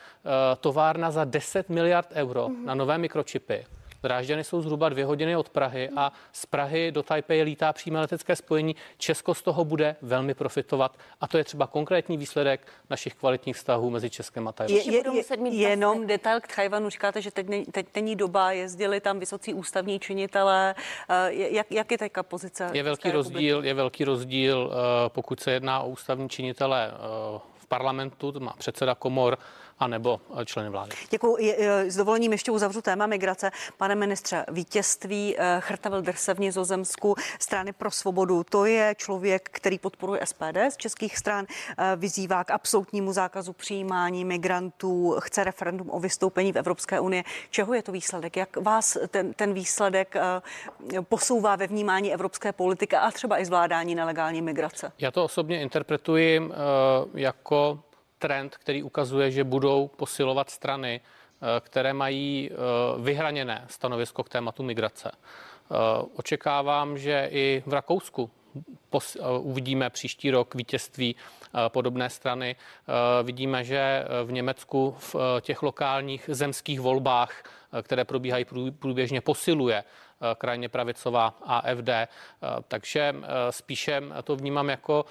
Speaker 12: továrna za 10 miliard euro mm-hmm. na nové mikročipy Drážďany jsou zhruba dvě hodiny od Prahy a z Prahy do Taipei lítá přímé letecké spojení. Česko z toho bude velmi profitovat a to je třeba konkrétní výsledek našich kvalitních vztahů mezi Českem a Tajvanem.
Speaker 1: Je, je, je, jenom detail k Tajvanu. Říkáte, že teď, ne, teď není doba, jezdili tam vysocí ústavní činitelé. Eh, jak, jak je teďka pozice?
Speaker 12: Je velký rozdíl, je velký rozdíl, eh, pokud se jedná o ústavní činitele eh, v parlamentu, to má předseda komor, anebo členy vlády.
Speaker 1: Děkuji. S dovolením ještě uzavřu téma migrace. Pane ministře, vítězství eh, Chrta Wilderse v Nizozemsku strany pro svobodu, to je člověk, který podporuje SPD z českých stran, eh, vyzývá k absolutnímu zákazu přijímání migrantů, chce referendum o vystoupení v Evropské unii. Čeho je to výsledek? Jak vás ten, ten výsledek eh, posouvá ve vnímání evropské politiky a třeba i zvládání nelegální migrace?
Speaker 12: Já to osobně interpretuji jako trend, který ukazuje, že budou posilovat strany, eh, které mají eh, vyhraněné stanovisko k tématu migrace. Eh, očekávám, že i v Rakousku uvidíme příští rok vítězství podobné strany. Vidíme, že v Německu v těch lokálních zemských volbách, které probíhají průběžně, posiluje krajně pravicová AFD. Takže spíše to vnímám jako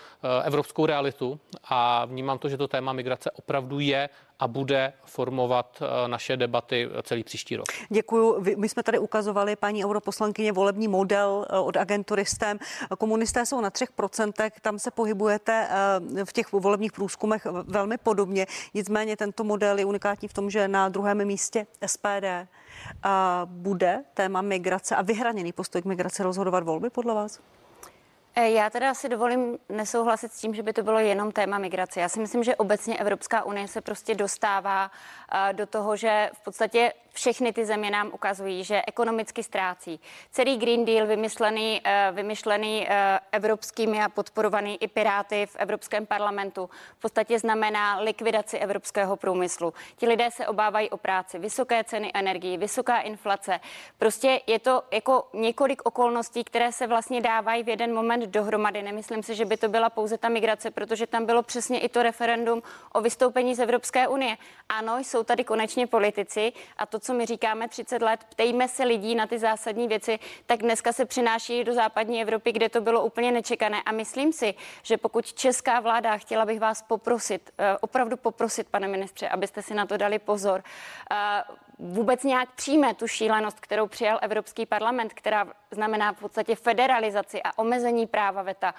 Speaker 12: evropskou realitu a vnímám to, že to téma migrace opravdu je a bude formovat naše debaty celý příští rok.
Speaker 1: Děkuju. My jsme tady ukazovali, paní europoslankyně, volební model od agentury STEM. Komunisté jsou na 3%, tam se pohybujete v těch volebních průzkumech velmi podobně. Nicméně tento model je unikátní v tom, že na druhém místě SPD bude téma migrace a vyhraněný postoj k migraci rozhodovat volby podle vás?
Speaker 13: E, já teda si dovolím nesouhlasit s tím, že by to bylo jenom téma migrace. Já si myslím, že obecně Evropská unie se prostě dostává do toho, že v podstatě všechny ty země nám ukazují, že ekonomicky ztrácí. Celý Green Deal vymyšlený, eh, eh, evropskými a podporovaný i Piráty v Evropském parlamentu v podstatě znamená likvidaci evropského průmyslu. Ti lidé se obávají o práci, vysoké ceny energii, vysoká inflace. Prostě je to jako několik okolností, které se vlastně dávají v jeden moment dohromady. Nemyslím si, že by to byla pouze ta migrace, protože tam bylo přesně i to referendum o vystoupení z Evropské unie. Ano, jsou tady konečně politici a to, co my říkáme 30 let, ptejme se lidí na ty zásadní věci, tak dneska se přináší do západní Evropy, kde to bylo úplně nečekané. A myslím si, že pokud česká vláda, chtěla bych vás poprosit, eh, opravdu poprosit, pane ministře, abyste si na to dali pozor, eh, vůbec nějak přijme tu šílenost, kterou přijal Evropský parlament, která znamená v podstatě federalizaci a omezení práva VETA.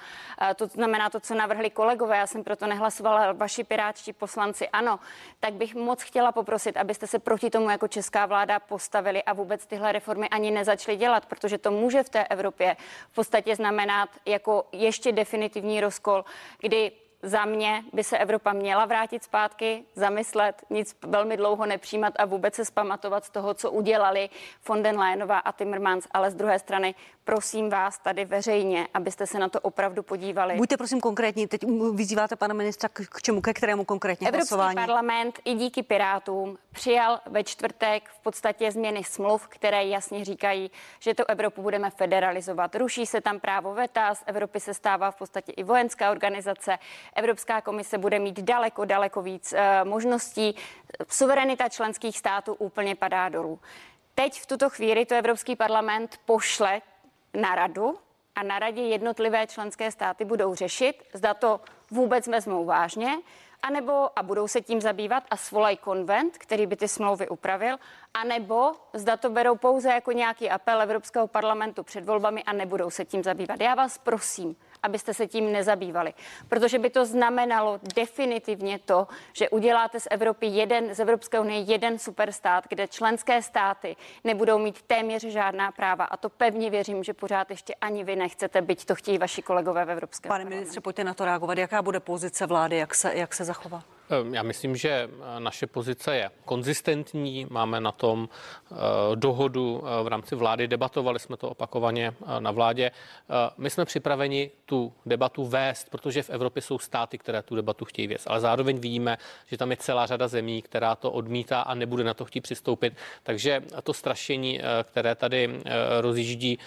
Speaker 13: To znamená to, co navrhli kolegové, já jsem proto nehlasovala, vaši pirátští poslanci, ano, tak bych moc chtěla poprosit, abyste se proti tomu jako česká vláda postavili a vůbec tyhle reformy ani nezačali dělat, protože to může v té Evropě v podstatě znamenat jako ještě definitivní rozkol, kdy za mě by se Evropa měla vrátit zpátky, zamyslet, nic velmi dlouho nepřijímat a vůbec se spamatovat z toho, co udělali von den Leyenová a Timmermans, ale z druhé strany prosím vás tady veřejně, abyste se na to opravdu podívali.
Speaker 1: Buďte prosím konkrétní, teď vyzýváte pana ministra k, k čemu, ke kterému konkrétně
Speaker 13: Evropský
Speaker 1: hlasování?
Speaker 13: parlament i díky Pirátům přijal ve čtvrtek v podstatě změny smluv, které jasně říkají, že tu Evropu budeme federalizovat. Ruší se tam právo VETA, z Evropy se stává v podstatě i vojenská organizace. Evropská komise bude mít daleko, daleko víc uh, možností. Suverenita členských států úplně padá dolů. Teď v tuto chvíli to Evropský parlament pošle na radu a na radě jednotlivé členské státy budou řešit, zda to vůbec vezmou vážně, anebo a budou se tím zabývat a svolají konvent, který by ty smlouvy upravil, anebo zda to berou pouze jako nějaký apel Evropského parlamentu před volbami a nebudou se tím zabývat. Já vás prosím, abyste se tím nezabývali. Protože by to znamenalo definitivně to, že uděláte z Evropy jeden, z Evropské unie jeden superstát, kde členské státy nebudou mít téměř žádná práva. A to pevně věřím, že pořád ještě ani vy nechcete, byť to chtějí vaši kolegové v Evropské
Speaker 1: Pane ministře, pojďte na to reagovat. Jaká bude pozice vlády, jak se, jak se zachová?
Speaker 12: Ehm, já myslím, že eh, naše pozice je konzistentní, máme na tom eh, dohodu eh, v rámci vlády, debatovali jsme to opakovaně na vládě. My jsme připraveni tu debatu vést, protože v Evropě jsou státy, které tu debatu chtějí vést, ale zároveň víme, že tam je celá řada zemí, která to odmítá a nebude na to chtít přistoupit. Takže to strašení, které tady rozjíždí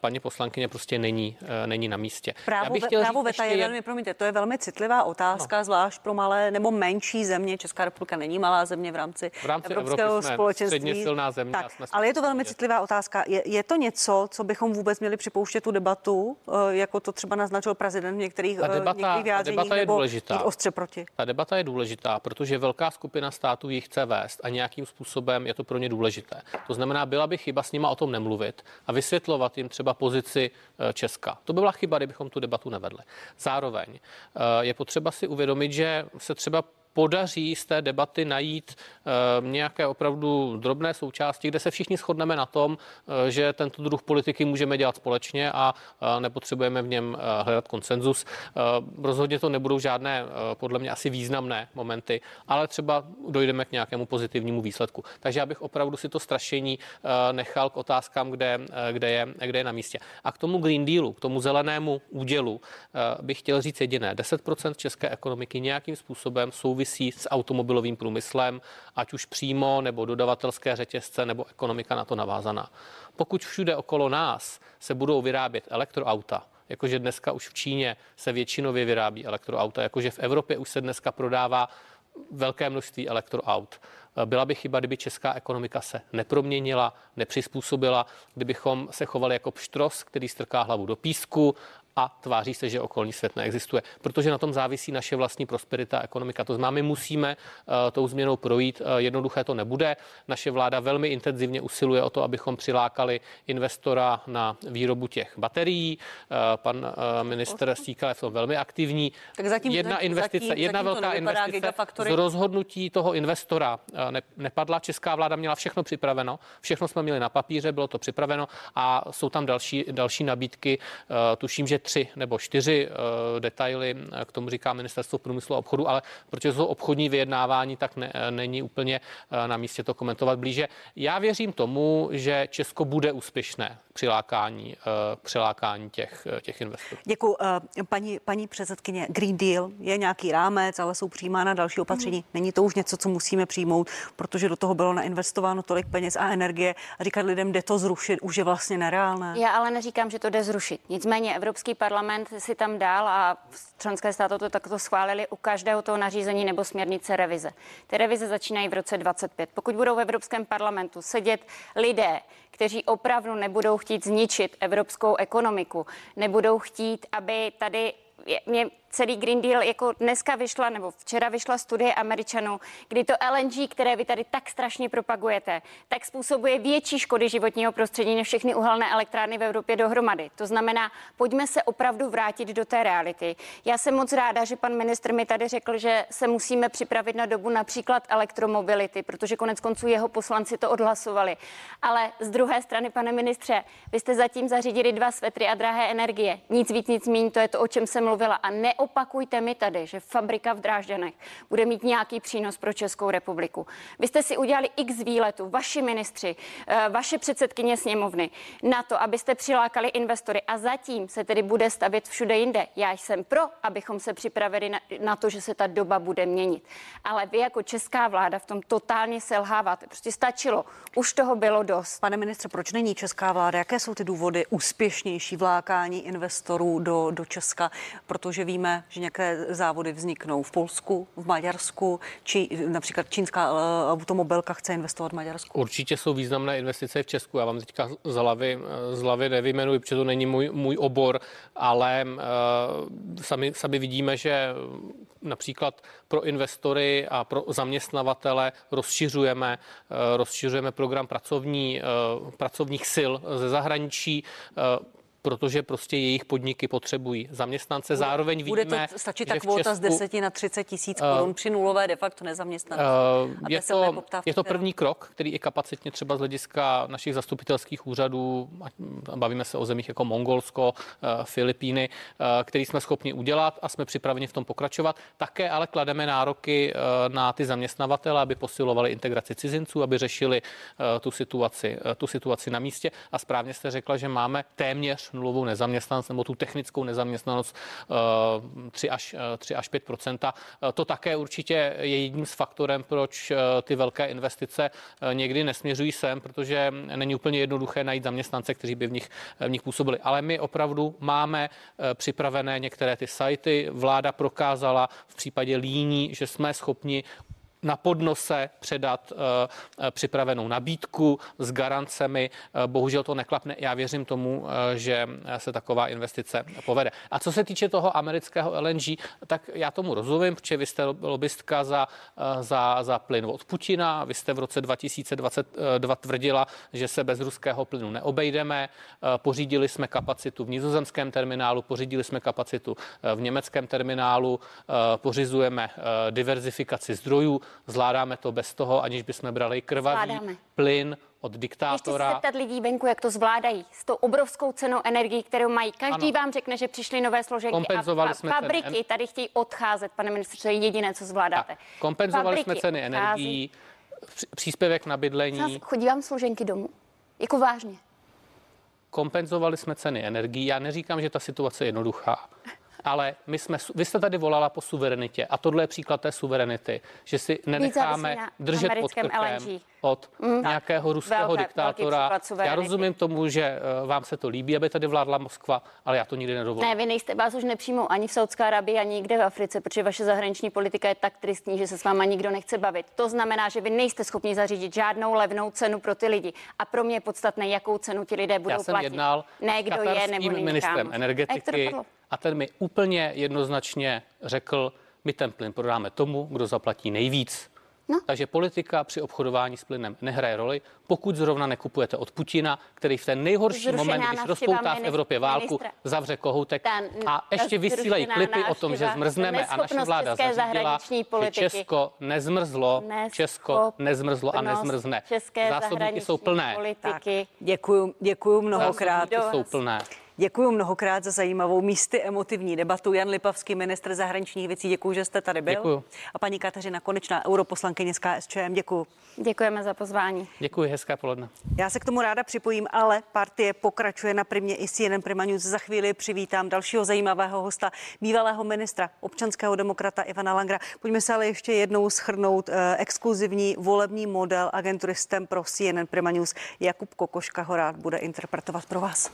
Speaker 12: paní poslankyně, prostě není, není na místě.
Speaker 1: Právo, právo veta je velmi, promiňte, to je velmi citlivá otázka, no. zvlášť pro malé nebo menší země. Česká republika není malá země v rámci,
Speaker 12: v rámci
Speaker 1: Evropského
Speaker 12: Evropy jsme
Speaker 1: společenství.
Speaker 12: silná země.
Speaker 1: Tak,
Speaker 12: jsme
Speaker 1: ale je to velmi citlivá otázka. Je, je to něco, co bychom vůbec měli připouštět tu debatu, eh, jako to třeba naznačil prezident v některých,
Speaker 12: Ta
Speaker 1: eh,
Speaker 12: debata,
Speaker 1: některých
Speaker 12: ta
Speaker 1: vyjádřeních,
Speaker 12: debata je
Speaker 1: nebo
Speaker 12: důležitá.
Speaker 1: ostře proti?
Speaker 12: Ta debata je důležitá, protože velká skupina států ji chce vést a nějakým způsobem je to pro ně důležité. To znamená, byla by chyba s nima o tom nemluvit a vysvětlovat jim třeba pozici eh, Česka. To by byla chyba, kdybychom tu debatu nevedli. Zároveň je potřeba si uvědomit, že se třeba podaří z té debaty najít uh, nějaké opravdu drobné součásti, kde se všichni shodneme na tom, uh, že tento druh politiky můžeme dělat společně a uh, nepotřebujeme v něm hledat konsenzus. Rozhodně to nebudou žádné, podle mě, asi významné momenty, ale třeba dojdeme k nějakému pozitivnímu výsledku. Takže já bych opravdu si to strašení nechal k otázkám, kde, kde, je, kde je na místě. A k tomu Green Dealu, k tomu zelenému údělu bych chtěl říct jediné. 10% české ekonomiky nějakým způsobem souvisí souvisí s automobilovým průmyslem, ať už přímo nebo dodavatelské řetězce nebo ekonomika na to navázaná. Pokud všude okolo nás se budou vyrábět elektroauta, jakože dneska už v Číně se většinově vyrábí elektroauta, jakože v Evropě už se dneska prodává velké množství elektroaut. Byla by chyba, kdyby česká ekonomika se neproměnila, nepřizpůsobila, kdybychom se chovali jako pštros, který strká hlavu do písku a tváří se, že okolní svět neexistuje, protože na tom závisí naše vlastní prosperita a ekonomika. To znamená, my musíme uh, tou změnou projít. Uh, jednoduché to nebude. Naše vláda velmi intenzivně usiluje o to, abychom přilákali investora na výrobu těch baterií. Uh, pan uh, minister Stíkal je v tom velmi aktivní.
Speaker 1: Tak zatím,
Speaker 12: jedna investice,
Speaker 1: zatím,
Speaker 12: jedna
Speaker 1: zatím
Speaker 12: velká investice z rozhodnutí toho investora ne, nepadla. Česká vláda měla všechno připraveno, všechno jsme měli na papíře, bylo to připraveno a jsou tam další, další nabídky. Uh, tuším, že tři nebo čtyři uh, detaily, eh, k tomu říká ministerstvo průmyslu a obchodu, ale protože jsou obchodní vyjednávání, tak ne, eh, není úplně na místě to komentovat blíže. Já věřím tomu, že Česko bude úspěšné přilákání, uh, přilákání těch, těch investorů.
Speaker 1: Děkuji. Paní, paní předsedkyně, Green Deal je nějaký rámec, ale jsou přijímána další opatření. Mm. Není to už něco, co musíme přijmout, protože do toho bylo nainvestováno tolik peněz a energie. A říkat lidem, jde to zrušit, už je vlastně nereálné.
Speaker 13: Já ale neříkám, že to jde zrušit. Nicméně Evropský parlament si tam dál a členské státy to takto schválili u každého toho nařízení nebo směrnice revize. Ty revize začínají v roce 25. Pokud budou v Evropském parlamentu sedět lidé, kteří opravdu nebudou chtít zničit evropskou ekonomiku, nebudou chtít, aby tady mě celý Green Deal, jako dneska vyšla, nebo včera vyšla studie Američanů, kdy to LNG, které vy tady tak strašně propagujete, tak způsobuje větší škody životního prostředí než všechny uhelné elektrárny v Evropě dohromady. To znamená, pojďme se opravdu vrátit do té reality. Já jsem moc ráda, že pan ministr mi tady řekl, že se musíme připravit na dobu například elektromobility, protože konec konců jeho poslanci to odhlasovali. Ale z druhé strany, pane ministře, vy jste zatím zařídili dva svetry a drahé energie. Nic víc, nic méně, to je to, o čem jsem mluvila. A ne neopakujte mi tady, že fabrika v Drážďanech bude mít nějaký přínos pro Českou republiku. Vy jste si udělali x výletů, vaši ministři, eh, vaše předsedkyně sněmovny, na to, abyste přilákali investory a zatím se tedy bude stavět všude jinde. Já jsem pro, abychom se připravili na, na to, že se ta doba bude měnit. Ale vy jako česká vláda v tom totálně selháváte. Prostě stačilo. Už toho bylo dost.
Speaker 1: Pane ministře, proč není česká vláda? Jaké jsou ty důvody úspěšnější vlákání investorů do, do Česka? Protože víme, víme, že některé závody vzniknou v Polsku, v Maďarsku, či například čínská eh, automobilka chce investovat v Maďarsku.
Speaker 12: Určitě jsou významné investice v Česku. Já vám teďka z hlavy, z hlavy nevyjmenuji, protože to není můj, můj obor, ale uh, sami, sami vidíme, že například pro investory a pro zaměstnavatele rozšiřujeme, rozšiřujeme program pracovní, pracovních sil ze zahraničí protože prostě jejich podniky potřebují zaměstnance. Zároveň vidíme,
Speaker 1: Bude to stačit ta kvota z 10 na 30 tisíc korun uh, při nulové de facto nezaměstnanosti. Uh,
Speaker 12: je, to, je to první krok, který i kapacitně třeba z hlediska našich zastupitelských úřadů, bavíme se o zemích jako Mongolsko, uh, Filipíny, uh, který jsme schopni udělat a jsme připraveni v tom pokračovat. Také ale klademe nároky uh, na ty zaměstnavatele, aby posilovali integraci cizinců, aby řešili uh, tu situaci, uh, tu situaci na místě. A správně jste řekla, že máme téměř nulovou nezaměstnanost nebo tu technickou nezaměstnanost 3 až, 3 až 5% To také určitě je jedním z faktorem, proč ty velké investice někdy nesměřují sem, protože není úplně jednoduché najít zaměstnance, kteří by v nich, v nich působili. Ale my opravdu máme připravené některé ty sajty. Vláda prokázala v případě líní, že jsme schopni na podnose předat uh, připravenou nabídku s garancemi. Uh, bohužel to neklapne. Já věřím tomu, že se taková investice povede. A co se týče toho amerického LNG, tak já tomu rozumím, protože vy jste lobbystka za, za, za plyn od Putina. Vy jste v roce 2022 tvrdila, že se bez ruského plynu neobejdeme. Pořídili jsme kapacitu v nizozemském terminálu, pořídili jsme kapacitu v německém terminálu, pořizujeme diverzifikaci zdrojů zvládáme to bez toho, aniž bychom brali krvavý zvládáme. plyn od diktátora.
Speaker 13: Ještě se zeptat lidí venku, jak to zvládají s tou obrovskou cenou energii, kterou mají. Každý ano. vám řekne, že přišly nové složenky
Speaker 12: kompenzovali a jsme
Speaker 13: fabriky ceny. tady chtějí odcházet, pane ministře, to je jediné, co zvládáte. Tak,
Speaker 12: kompenzovali fabriky jsme ceny energií, příspěvek na bydlení.
Speaker 13: Chodí vám složenky domů? Jako vážně?
Speaker 12: Kompenzovali jsme ceny energií. Já neříkám, že ta situace je jednoduchá ale my jsme, vy jste tady volala po suverenitě a tohle je příklad té suverenity, že si nenecháme držet pod krkem od mm. nějakého ruského velké, diktátora. Já rozumím tomu, že eh, vám se to líbí, aby tady vládla Moskva, ale já to nikdy nedovolím.
Speaker 13: Ne, vy nejste, vás už nepřijmou ani v Saudské Arabii, ani nikde v Africe, protože vaše zahraniční politika je tak tristní, že se s váma nikdo nechce bavit. To znamená, že vy nejste schopni zařídit žádnou levnou cenu pro ty lidi. A pro mě je podstatné, jakou cenu ti lidé budou
Speaker 12: já jsem
Speaker 13: platit.
Speaker 12: Jednal
Speaker 13: ne, kdo je nebo
Speaker 12: ministrem energetiky a ten mi úplně jednoznačně řekl, my ten plyn prodáme tomu, kdo zaplatí nejvíc. No. Takže politika při obchodování s plynem nehraje roli, pokud zrovna nekupujete od Putina, který v ten nejhorší Zrušená moment, když rozpoutá v Evropě válku, ministra. zavře kohoutek ten, a ještě vysílají klipy o tom, že zmrzneme a naše vláda zařídila, že Česko nezmrzlo, Česko nezmrzlo a nezmrzne. Zásobníky jsou plné.
Speaker 1: Děkuju, děkuju mnohokrát.
Speaker 12: Zásobníky jsou plné.
Speaker 1: Děkuji mnohokrát za zajímavou místy emotivní debatu. Jan Lipavský, ministr zahraničních věcí, děkuji, že jste tady byl.
Speaker 12: Děkuji.
Speaker 1: A paní Kateřina Konečná, europoslankyně z KSČM, děkuji.
Speaker 13: Děkujeme za pozvání.
Speaker 12: Děkuji, hezká poledne.
Speaker 1: Já se k tomu ráda připojím, ale partie pokračuje na primě i CNN Prima News. Za chvíli přivítám dalšího zajímavého hosta, bývalého ministra občanského demokrata Ivana Langra. Pojďme se ale ještě jednou schrnout eh, exkluzivní volební model agentury STEM pro CNN Prima News. Jakub Kokoška ho rád bude interpretovat pro vás.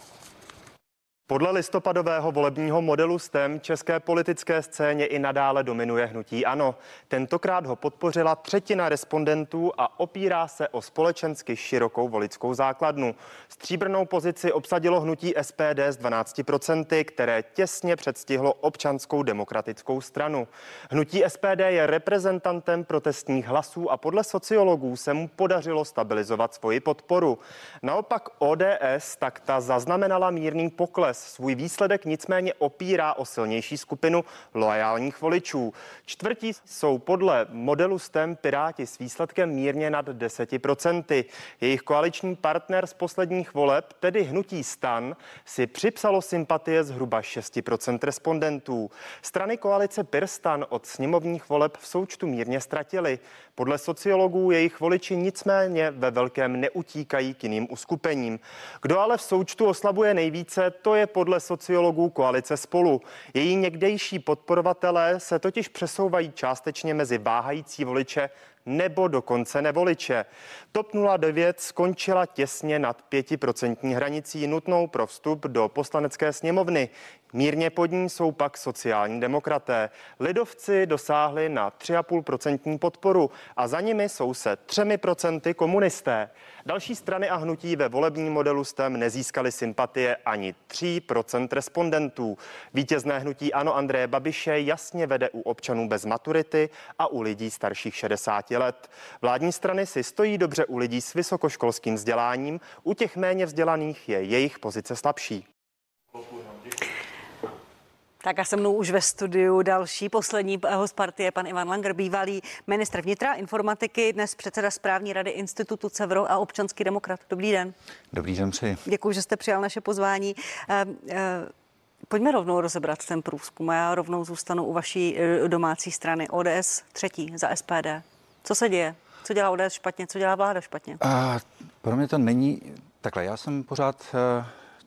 Speaker 14: Podle listopadového volebního modelu STEM české politické scéně i nadále dominuje hnutí ANO. Tentokrát ho podpořila třetina respondentů a opírá se o společensky širokou voličskou základnu. Stříbrnou pozici obsadilo hnutí SPD s 12%, které těsně předstihlo občanskou demokratickou stranu. Hnutí SPD je reprezentantem protestních hlasů a podle sociologů se mu podařilo stabilizovat svoji podporu. Naopak ODS tak ta zaznamenala mírný pokles pokles. Svůj výsledek nicméně opírá o silnější skupinu loajálních voličů. Čtvrtí jsou podle modelu STEM Piráti s výsledkem mírně nad 10%. Jejich koaliční partner z posledních voleb, tedy hnutí Stan, si připsalo sympatie zhruba 6% respondentů. Strany koalice Pirstan od sněmovních voleb v součtu mírně ztratili. Podle sociologů jejich voliči nicméně ve velkém neutíkají k jiným uskupením. Kdo ale v součtu oslabuje nejvíce, to je podle sociologů koalice spolu. Její někdejší podporovatelé se totiž přesouvají částečně mezi váhající voliče nebo dokonce nevoliče. TOP 09 skončila těsně nad 5% hranicí nutnou pro vstup do poslanecké sněmovny. Mírně pod ní jsou pak sociální demokraté. Lidovci dosáhli na 3,5% podporu a za nimi jsou se 3% komunisté. Další strany a hnutí ve volebním modelu STEM nezískali sympatie ani 3% respondentů. Vítězné hnutí Ano Andreje Babiše jasně vede u občanů bez maturity a u lidí starších 60 let. Vládní strany si stojí dobře u lidí s vysokoškolským vzděláním, u těch méně vzdělaných je jejich pozice slabší.
Speaker 1: Tak a se mnou už ve studiu další poslední host partie, pan Ivan Langer, bývalý ministr vnitra, informatiky, dnes předseda správní rady Institutu Cevro a občanský demokrat. Dobrý den.
Speaker 15: Dobrý den přeji.
Speaker 1: Děkuji, že jste přijal naše pozvání. Eh, eh, pojďme rovnou rozebrat ten průzkum. Já rovnou zůstanu u vaší eh, domácí strany ODS třetí za SPD. Co se děje? Co dělá ODS špatně? Co dělá vláda špatně?
Speaker 15: A pro mě to není takhle. Já jsem pořád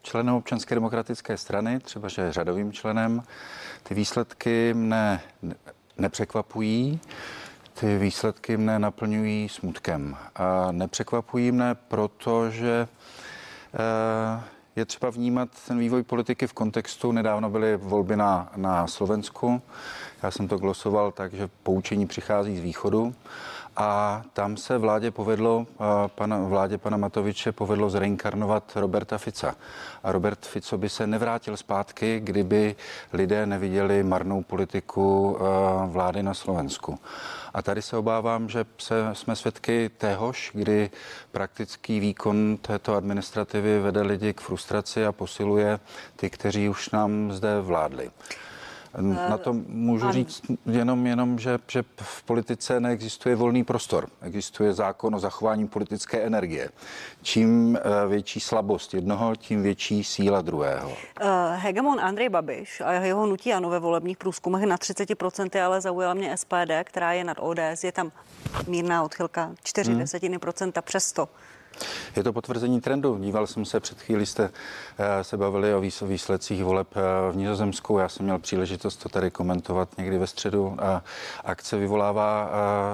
Speaker 15: členem občanské demokratické strany, třeba že řadovým členem. Ty výsledky mne nepřekvapují. Ty výsledky mne naplňují smutkem. A nepřekvapují mne, protože eh, je třeba vnímat ten vývoj politiky v kontextu. Nedávno byly volby na, na Slovensku. Já jsem to glosoval tak, že poučení přichází z východu a tam se vládě povedlo, pana, vládě pana Matoviče povedlo zreinkarnovat Roberta Fica. A Robert Fico by se nevrátil zpátky, kdyby lidé neviděli marnou politiku vlády na Slovensku. A tady se obávám, že se, jsme svědky téhož, kdy praktický výkon této administrativy vede lidi k frustraci a posiluje ty, kteří už nám zde vládli. Na to můžu ano. říct jenom, jenom že, že v politice neexistuje volný prostor. Existuje zákon o zachování politické energie. Čím eh, větší slabost jednoho, tím větší síla druhého. Uh,
Speaker 1: hegemon Andrej Babiš a jeho nutí ano ve volebních průzkumech na 30% ale zaujala mě SPD, která je nad ODS. Je tam mírná odchylka 4 hmm. desetiny procenta přesto.
Speaker 15: Je to potvrzení trendu. Díval jsem se, před chvíli jste eh, se bavili o výsledcích voleb eh, v Nizozemsku. Já jsem měl příležitost to tady komentovat někdy ve středu. Akce vyvolává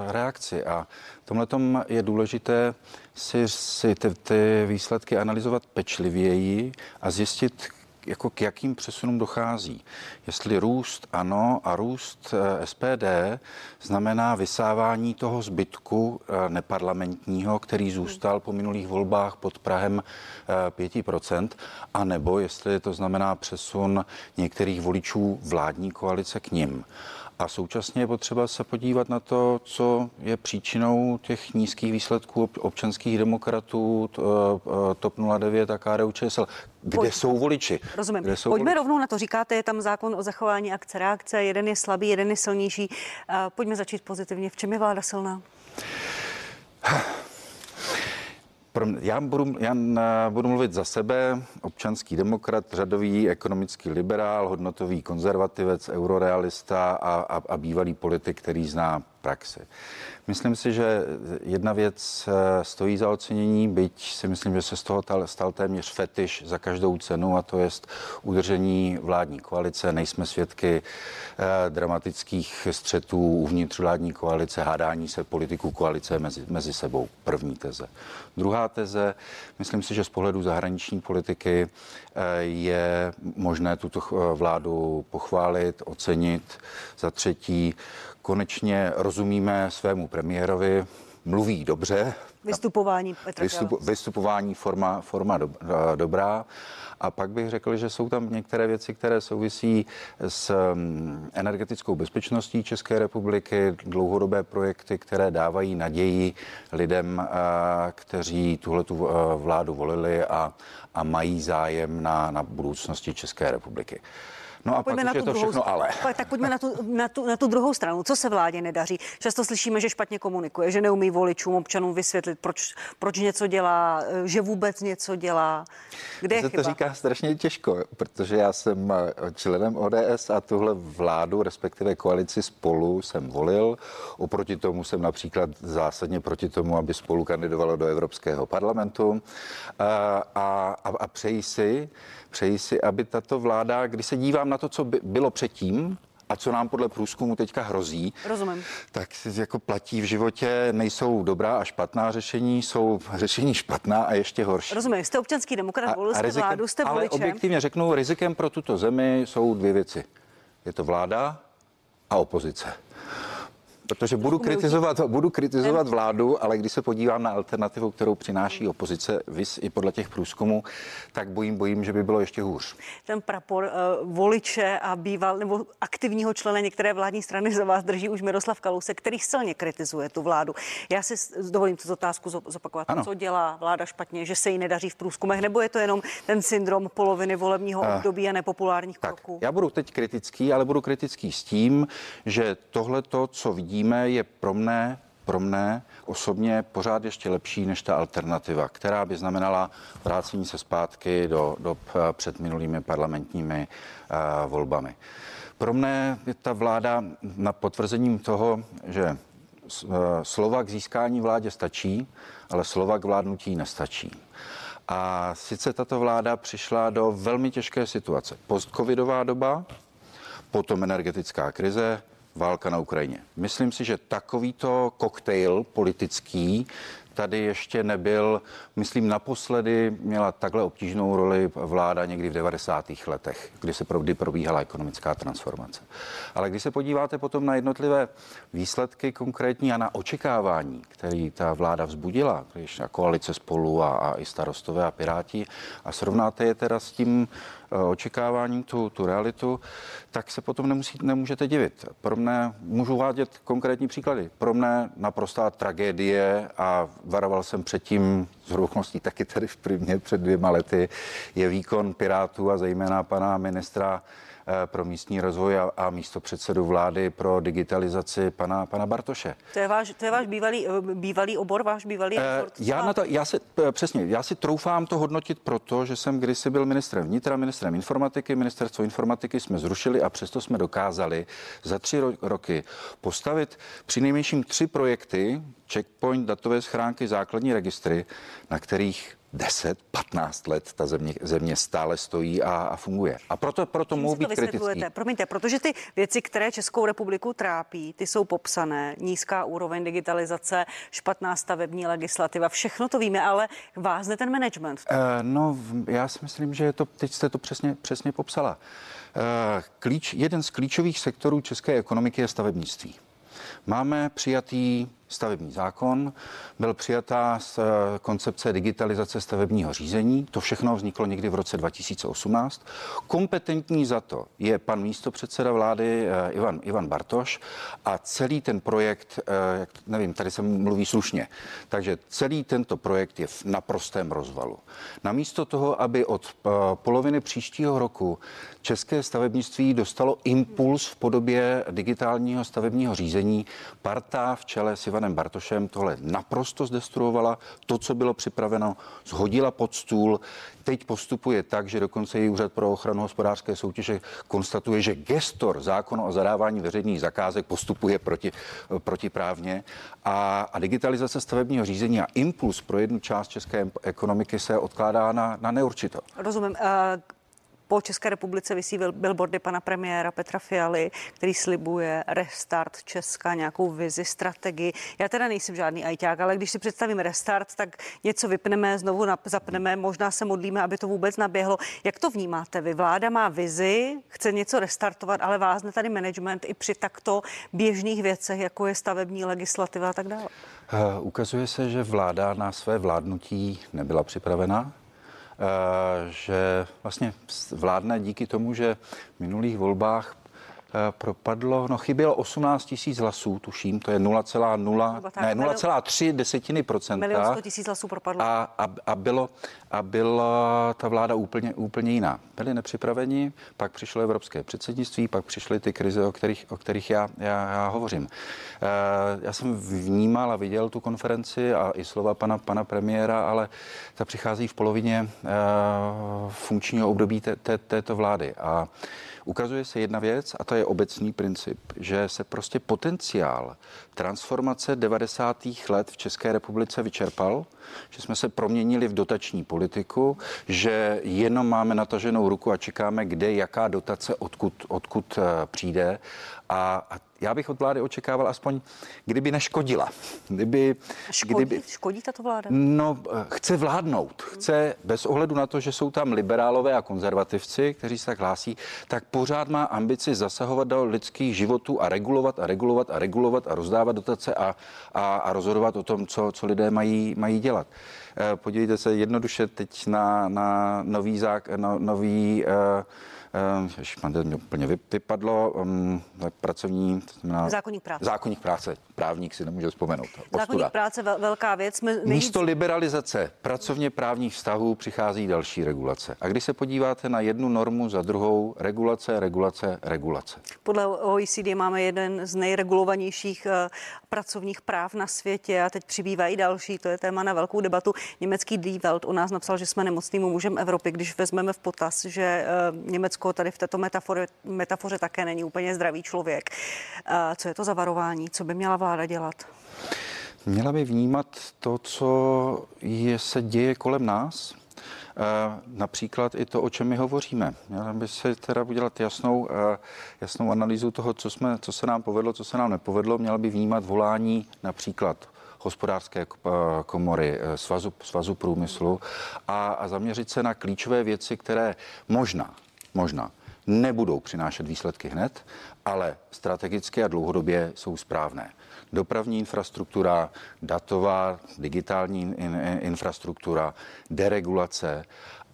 Speaker 15: eh, reakci a tomhle je důležité si, si ty, ty výsledky analyzovat pečlivěji a zjistit, jako k jakým přesunům dochází. Jestli růst ano a růst eh, SPD znamená vysávání toho zbytku eh, neparlamentního, který zůstal po minulých volbách pod Prahem 5%, eh, a nebo jestli to znamená přesun některých voličů vládní koalice k ním. A současně je potřeba se podívat na to, co je příčinou těch nízkých výsledků občanských demokratů, TOP 09 a KDU ČSL. Kde Pojď. jsou voliči?
Speaker 1: Rozumím.
Speaker 15: Kde
Speaker 1: jsou Pojďme voliči? rovnou na to. Říkáte, je tam zákon o zachování akce reakce. Jeden je slabý, jeden je silnější. Pojďme začít pozitivně. V čem je vláda silná?
Speaker 15: Já budu, já budu mluvit za sebe, občanský demokrat, řadový ekonomický liberál, hodnotový konzervativec, eurorealista a, a, a bývalý politik, který zná praxi. Myslím si, že jedna věc eh, stojí za ocenění, byť si myslím, že se z toho stal téměř fetiš za každou cenu a to je udržení vládní koalice. Nejsme svědky eh, dramatických střetů uvnitř vládní koalice, hádání se politiků koalice mezi, mezi sebou. První teze. Druhá teze, myslím si, že z pohledu zahraniční politiky eh, je možné tuto vládu pochválit, ocenit. Za třetí, konečně rozumíme svému premiérovi, mluví dobře.
Speaker 1: Vystupování Petra
Speaker 15: Vystup, Vystupování forma, forma do, dobrá. A pak bych řekl, že jsou tam některé věci, které souvisí s mm, energetickou bezpečností České republiky, dlouhodobé projekty, které dávají naději lidem, kteří tuhle vládu volili a, a mají zájem na, na budoucnosti České republiky. No a pojďme pak na tu je to druhou, všechno ale.
Speaker 1: Tak pojďme na tu, na, tu, na tu druhou stranu. Co se vládě nedaří? Často slyšíme, že špatně komunikuje, že neumí voličům, občanům vysvětlit, proč, proč něco dělá, že vůbec něco dělá. Kde je
Speaker 15: se
Speaker 1: chyba?
Speaker 15: to říká strašně těžko, protože já jsem členem ODS a tuhle vládu, respektive koalici spolu jsem volil. Oproti tomu jsem například zásadně proti tomu, aby spolu kandidovalo do Evropského parlamentu. A, a, a přeji si, přeji si, aby tato vláda, když se dívám na to, co by bylo předtím, a co nám podle průzkumu teďka hrozí,
Speaker 1: Rozumím.
Speaker 15: tak jako platí v životě, nejsou dobrá a špatná řešení, jsou řešení špatná a ještě horší.
Speaker 1: Rozumím, jste občanský demokrat, volil jste rizikem, vládu, jste
Speaker 15: voličem. Ale objektivně řeknu, rizikem pro tuto zemi jsou dvě věci. Je to vláda a opozice. Protože budu kritizovat, budu kritizovat vládu, ale když se podívám na alternativu, kterou přináší opozice, vys i podle těch průzkumů, tak bojím, bojím, že by bylo ještě hůř.
Speaker 1: Ten prapor uh, voliče a býval nebo aktivního člena některé vládní strany za vás drží už Miroslav Kalousek, který silně kritizuje tu vládu. Já si dovolím tu otázku zopakovat. Ano. Co dělá vláda špatně, že se jí nedaří v průzkumech, nebo je to jenom ten syndrom poloviny volebního uh, období a nepopulárních tak, kroků?
Speaker 15: Já budu teď kritický, ale budu kritický s tím, že tohle to, co vidí vidíme, je pro mne pro mne osobně pořád ještě lepší než ta alternativa, která by znamenala vrácení se zpátky do, do před minulými parlamentními uh, volbami. Pro mne je ta vláda na potvrzením toho, že e, slova k získání vládě stačí, ale slova k vládnutí nestačí. A sice tato vláda přišla do velmi těžké situace. Postcovidová doba, potom energetická krize, válka na Ukrajině. Myslím si, že takovýto koktejl politický tady ještě nebyl, myslím, naposledy měla takhle obtížnou roli vláda někdy v 90. letech, kdy se kdy probíhala ekonomická transformace. Ale když se podíváte potom na jednotlivé výsledky konkrétní a na očekávání, který ta vláda vzbudila, když na koalice spolu a, a i starostové a piráti, a srovnáte je teda s tím Eh, očekáváním, tu, tu realitu, tak se potom nemusí, nemůžete divit. Pro mne, můžu vádět konkrétní příklady, pro mne naprostá tragédie a varoval jsem předtím z rovností taky tady v primě před dvěma lety, je výkon Pirátů a zejména pana ministra pro místní rozvoj a, a místo předsedu vlády pro digitalizaci pana, pana Bartoše.
Speaker 1: To je váš, to je váš bývalý, eh, bývalý obor, váš bývalý
Speaker 15: obor? Eh, já, na to, já si, přesně, já si troufám to hodnotit proto, že jsem kdysi byl ministrem vnitra, ministrem informatiky, ministerstvo informatiky jsme zrušili a přesto jsme dokázali za tři ro- roky postavit při nejmenším tři projekty, checkpoint, datové schránky, základní registry, na kterých 10, 15 let ta země, země stále stojí a, a funguje. A proto, proto mohu být kritický.
Speaker 1: Promiňte, protože ty věci, které Českou republiku trápí, ty jsou popsané. Nízká úroveň digitalizace, špatná stavební legislativa, všechno to víme, ale vázne ten management. Uh,
Speaker 15: no, já si myslím, že je to, teď jste to přesně, přesně popsala. Uh, klíč, jeden z klíčových sektorů české ekonomiky je stavebnictví. Máme přijatý stavební zákon, byl přijatá z eh, koncepce digitalizace stavebního řízení. To všechno vzniklo někdy v roce 2018. Kompetentní za to je pan místopředseda vlády eh, Ivan, Ivan Bartoš a celý ten projekt, eh, nevím, tady se mluví slušně, takže celý tento projekt je v naprostém rozvalu. Namísto toho, aby od poloviny příštího roku české stavebnictví dostalo impuls v podobě digitálního stavebního řízení, parta v čele s Ivanem Bartošem tohle naprosto zdestruovala. To, co bylo připraveno, zhodila pod stůl. Teď postupuje tak, že dokonce i Úřad pro ochranu hospodářské soutěže konstatuje, že gestor zákonu o zadávání veřejných zakázek postupuje proti, protiprávně a, a digitalizace stavebního řízení a impuls pro jednu část české ekonomiky se odkládá na, na neurčito.
Speaker 1: Rozumím. Uh po České republice vysí billboardy pana premiéra Petra Fialy, který slibuje restart Česka, nějakou vizi, strategii. Já teda nejsem žádný ajťák, ale když si představím restart, tak něco vypneme, znovu zapneme, možná se modlíme, aby to vůbec naběhlo. Jak to vnímáte vy? Vláda má vizi, chce něco restartovat, ale vázne tady management i při takto běžných věcech, jako je stavební legislativa a tak dále.
Speaker 15: Uh, ukazuje se, že vláda na své vládnutí nebyla připravena Eh, že vlastně vládne díky tomu, že v minulých volbách eh, propadlo, no chybělo 18 tisíc hlasů, tuším, to je 0,0, ne, 0,3 desetiny procenta.
Speaker 1: Milion 100 tisíc hlasů propadlo.
Speaker 15: A, a, a, bylo, a byla ta vláda úplně, úplně jiná. Byli nepřipraveni, pak přišlo evropské předsednictví, pak přišly ty krize, o kterých, o kterých já, já, já hovořím. Eh, já jsem vnímal a viděl tu konferenci a i slova pana, pana premiéra, ale ta přichází v polovině eh, funkčního období té, té, této vlády. A ukazuje se jedna věc, a to je obecný princip, že se prostě potenciál transformace 90. let v České republice vyčerpal, že jsme se proměnili v dotační politiku, že jenom máme nataženou ruku a čekáme, kde jaká dotace odkud, odkud eh, přijde. A, a já bych od vlády očekával aspoň, kdyby neškodila. Kdyby,
Speaker 1: škodí, kdyby, škodí tato vláda?
Speaker 15: No, chce vládnout. Chce, bez ohledu na to, že jsou tam liberálové a konzervativci, kteří se tak hlásí, tak pořád má ambici zasahovat do lidských životů a regulovat a regulovat a regulovat a rozdávat dotace a, a, a rozhodovat o tom, co, co lidé mají, mají dělat. Eh, podívejte se jednoduše teď na, na nový, zák, no, nový uh, uh, mě úplně vypadlo, um, pracovní,
Speaker 1: to znamená, zákonník práce.
Speaker 15: Zákonník práce, právník si nemůže vzpomenout.
Speaker 1: Postuda. Zákonník práce, velká věc.
Speaker 15: My, nejvíc... Místo liberalizace pracovně právních vztahů přichází další regulace. A když se podíváte na jednu normu za druhou, regulace, regulace, regulace.
Speaker 1: Podle OECD máme jeden z nejregulovanějších uh, pracovních práv na světě a teď přibývají další. To je téma na velkou debatu. Německý Die Welt u nás napsal, že jsme nemocným mužem Evropy, když vezmeme v potaz, že uh, Německo tady v této metafoře, metafoře také není úplně zdravý člověk. Co je to za varování? Co by měla vláda dělat?
Speaker 15: Měla by vnímat to, co je, se děje kolem nás například i to, o čem my hovoříme. Měla by se teda udělat jasnou, jasnou analýzu toho, co, jsme, co se nám povedlo, co se nám nepovedlo. Měla by vnímat volání například hospodářské komory, svazu, svazu průmyslu a, a zaměřit se na klíčové věci, které možná, možná nebudou přinášet výsledky hned, ale strategicky a dlouhodobě jsou správné. Dopravní infrastruktura, datová, digitální in, infrastruktura, deregulace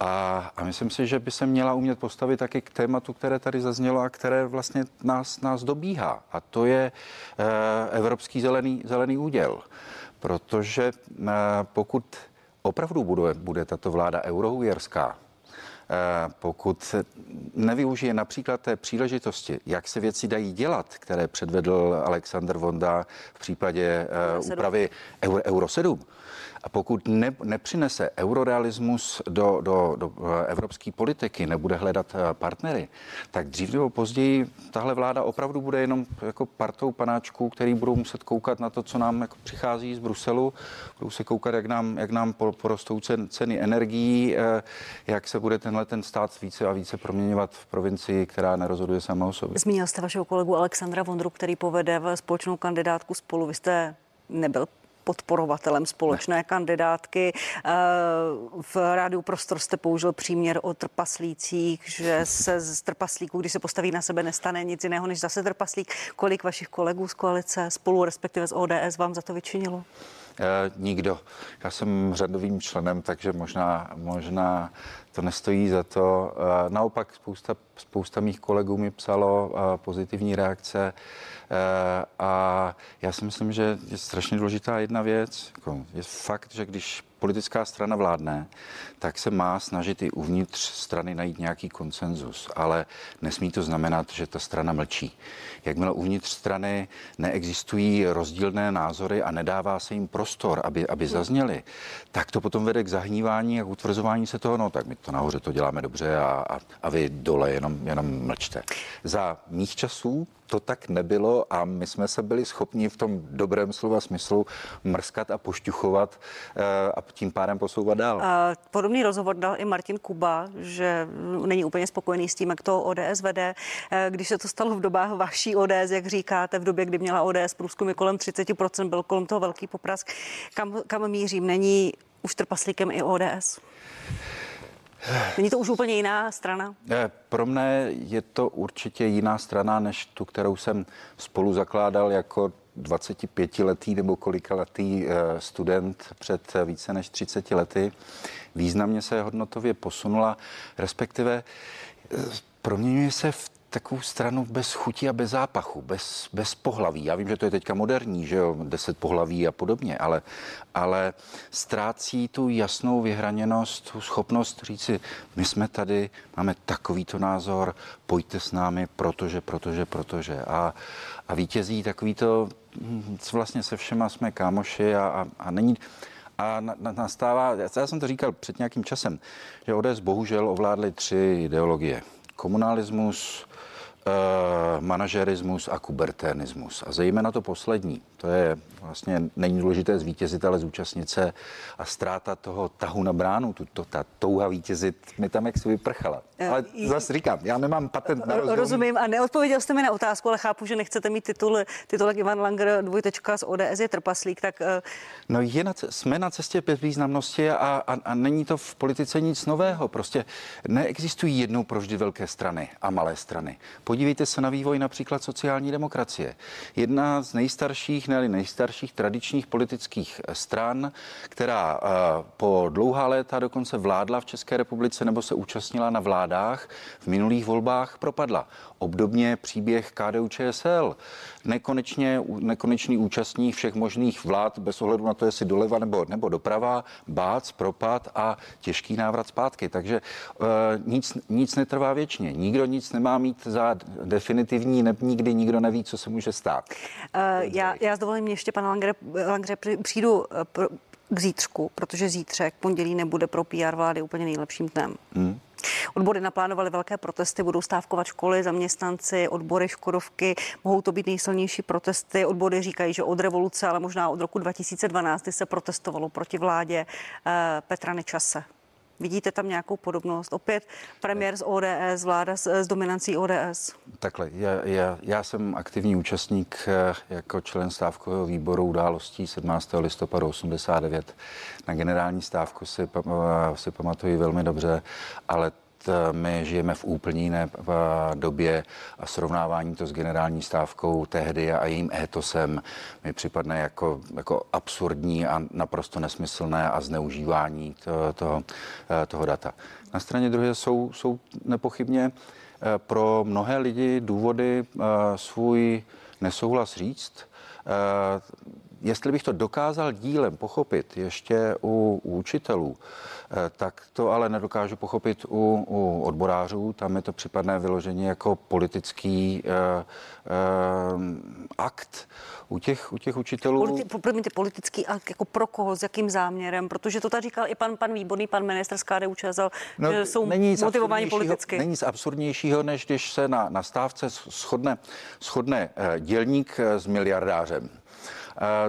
Speaker 15: a, a myslím si, že by se měla umět postavit taky k tématu, které tady zaznělo a které vlastně nás, nás dobíhá. A to je e, Evropský zelený, zelený úděl. Protože e, pokud opravdu bude, bude tato vláda eurohujerská, Eh, pokud nevyužije například té příležitosti, jak se věci dají dělat, které předvedl Alexander Vonda v případě uh, úpravy Euro, Euro 7, a pokud ne, nepřinese eurorealismus do, do, do eh, evropské politiky, nebude hledat eh, partnery, tak dřív nebo později tahle vláda opravdu bude jenom jako partou panáčků, který budou muset koukat na to, co nám jako přichází z Bruselu, budou se koukat, jak nám, jak nám porostou cen, ceny energií, eh, jak se bude tenhle ten stát více a více proměňovat v provincii, která nerozhoduje sama o sobě.
Speaker 1: Zmínil jste vašeho kolegu Alexandra Vondru, který povede společnou kandidátku spolu. Vy jste nebyl podporovatelem společné ne. kandidátky. Eh, v rádiu Prostor jste použil příměr o trpaslících, že se z trpaslíků, když se postaví na sebe, nestane nic jiného než zase trpaslík. Kolik vašich kolegů z koalice spolu, respektive z ODS, vám za to vyčinilo?
Speaker 15: Eh, nikdo. Já jsem řadovým členem, takže možná, možná to nestojí za to. Eh, naopak spousta, spousta mých kolegů mi psalo pozitivní reakce. Eh, a já si myslím, že je strašně důležitá jedna věc. Jako je fakt, že když politická strana vládne, tak se má snažit i uvnitř strany najít nějaký konsenzus, ale nesmí to znamenat, že ta strana mlčí. Jakmile uvnitř strany neexistují rozdílné názory a nedává se jim prostor, aby, aby zazněli, tak to potom vede k zahnívání a k utvrzování se toho, no tak my to nahoře to děláme dobře a, a, a vy dole jenom, jenom mlčte. Za mých časů to tak nebylo a my jsme se byli schopni v tom dobrém slova smyslu mrskat a pošťuchovat eh, a tím pádem posouvat dál.
Speaker 1: Podobný rozhovor dal i Martin Kuba, že není úplně spokojený s tím, jak to ODS vede. Eh, když se to stalo v dobách vaší ODS, jak říkáte, v době, kdy měla ODS průzkumy kolem 30%, byl kolem toho velký poprask. Kam, kam mířím? Není už trpaslíkem i ODS? Není to už úplně jiná strana?
Speaker 15: Pro mne je to určitě jiná strana, než tu, kterou jsem spolu zakládal jako 25-letý nebo kolikaletý eh, student před více než 30 lety. Významně se hodnotově posunula, respektive eh, proměňuje se v takovou stranu bez chuti a bez zápachu, bez, bez pohlaví. Já vím, že to je teďka moderní, že jo, deset pohlaví a podobně, ale, ale ztrácí tu jasnou vyhraněnost, tu schopnost říci, my jsme tady, máme takovýto názor, pojďte s námi, protože, protože, protože. A, a vítězí takovýto, hm, vlastně se všema jsme kámoši a, a, a není, a nastává, já jsem to říkal před nějakým časem, že ODS bohužel ovládly tři ideologie. Komunalismus, Eh, manažerismus a kuberténismus. A zejména to poslední, to je vlastně není důležité zvítězit, ale zúčastnit se a ztráta toho tahu na bránu, tu, to, ta touha vítězit mi tam jak si vyprchala. Eh, ale zase říkám, já nemám patent na rozum.
Speaker 1: Rozumím a neodpověděl jste mi na otázku, ale chápu, že nechcete mít titul, titulek Ivan Langer dvojtečka z ODS je trpaslík, tak... Uh...
Speaker 15: No je na, jsme na cestě bezvýznamnosti a, a, a není to v politice nic nového. Prostě neexistují jednou provždy velké strany a malé strany. Podívejte se na vývoj například sociální demokracie. Jedna z nejstarších, ne nejstarších tradičních politických stran, která uh, po dlouhá léta dokonce vládla v České republice nebo se účastnila na vládách, v minulých volbách propadla. Obdobně příběh KDU ČSL. Nekonečně, nekonečný účastník všech možných vlád, bez ohledu na to, jestli doleva nebo, nebo doprava, bác, propad a těžký návrat zpátky. Takže uh, nic, nic netrvá věčně. Nikdo nic nemá mít za definitivní, ne, nikdy nikdo neví, co se může stát.
Speaker 1: Uh, já, já s dovolením ještě, pana Langre, Langre přijdu uh, pro, k zítřku, protože zítřek, pondělí, nebude pro PR vlády úplně nejlepším dnem. Hmm. Odbory naplánovaly velké protesty, budou stávkovat školy, zaměstnanci, odbory, škodovky. Mohou to být nejsilnější protesty. Odbory říkají, že od revoluce, ale možná od roku 2012 se protestovalo proti vládě eh, Petra Nečase. Vidíte tam nějakou podobnost? Opět premiér z ODS, vláda s, s dominancí ODS.
Speaker 15: Takhle, já, já, já jsem aktivní účastník eh, jako člen stávkového výboru událostí 17. listopadu 89. Na generální stávku si, si pamatuju velmi dobře, ale my žijeme v úplně jiné době a srovnávání to s generální stávkou tehdy a jejím étosem mi připadne jako, jako absurdní a naprosto nesmyslné a zneužívání to, toho, toho data. Na straně druhé jsou, jsou nepochybně eh, pro mnohé lidi důvody eh, svůj nesouhlas říct. Jestli bych to dokázal dílem pochopit ještě u, u učitelů, Eh, tak to ale nedokážu pochopit u, u odborářů. Tam je to připadné vyložení jako politický uh, uh, akt. U těch, u těch učitelů...
Speaker 1: Politi- promiňte, politický akt jako pro koho, s jakým záměrem? Protože to tady říkal i pan, pan Výborný, pan minister z KDU ČSL, no, že jsou motivováni politicky.
Speaker 15: Není nic absurdnějšího, než když se na, na stávce shodne, shodne dělník s miliardářem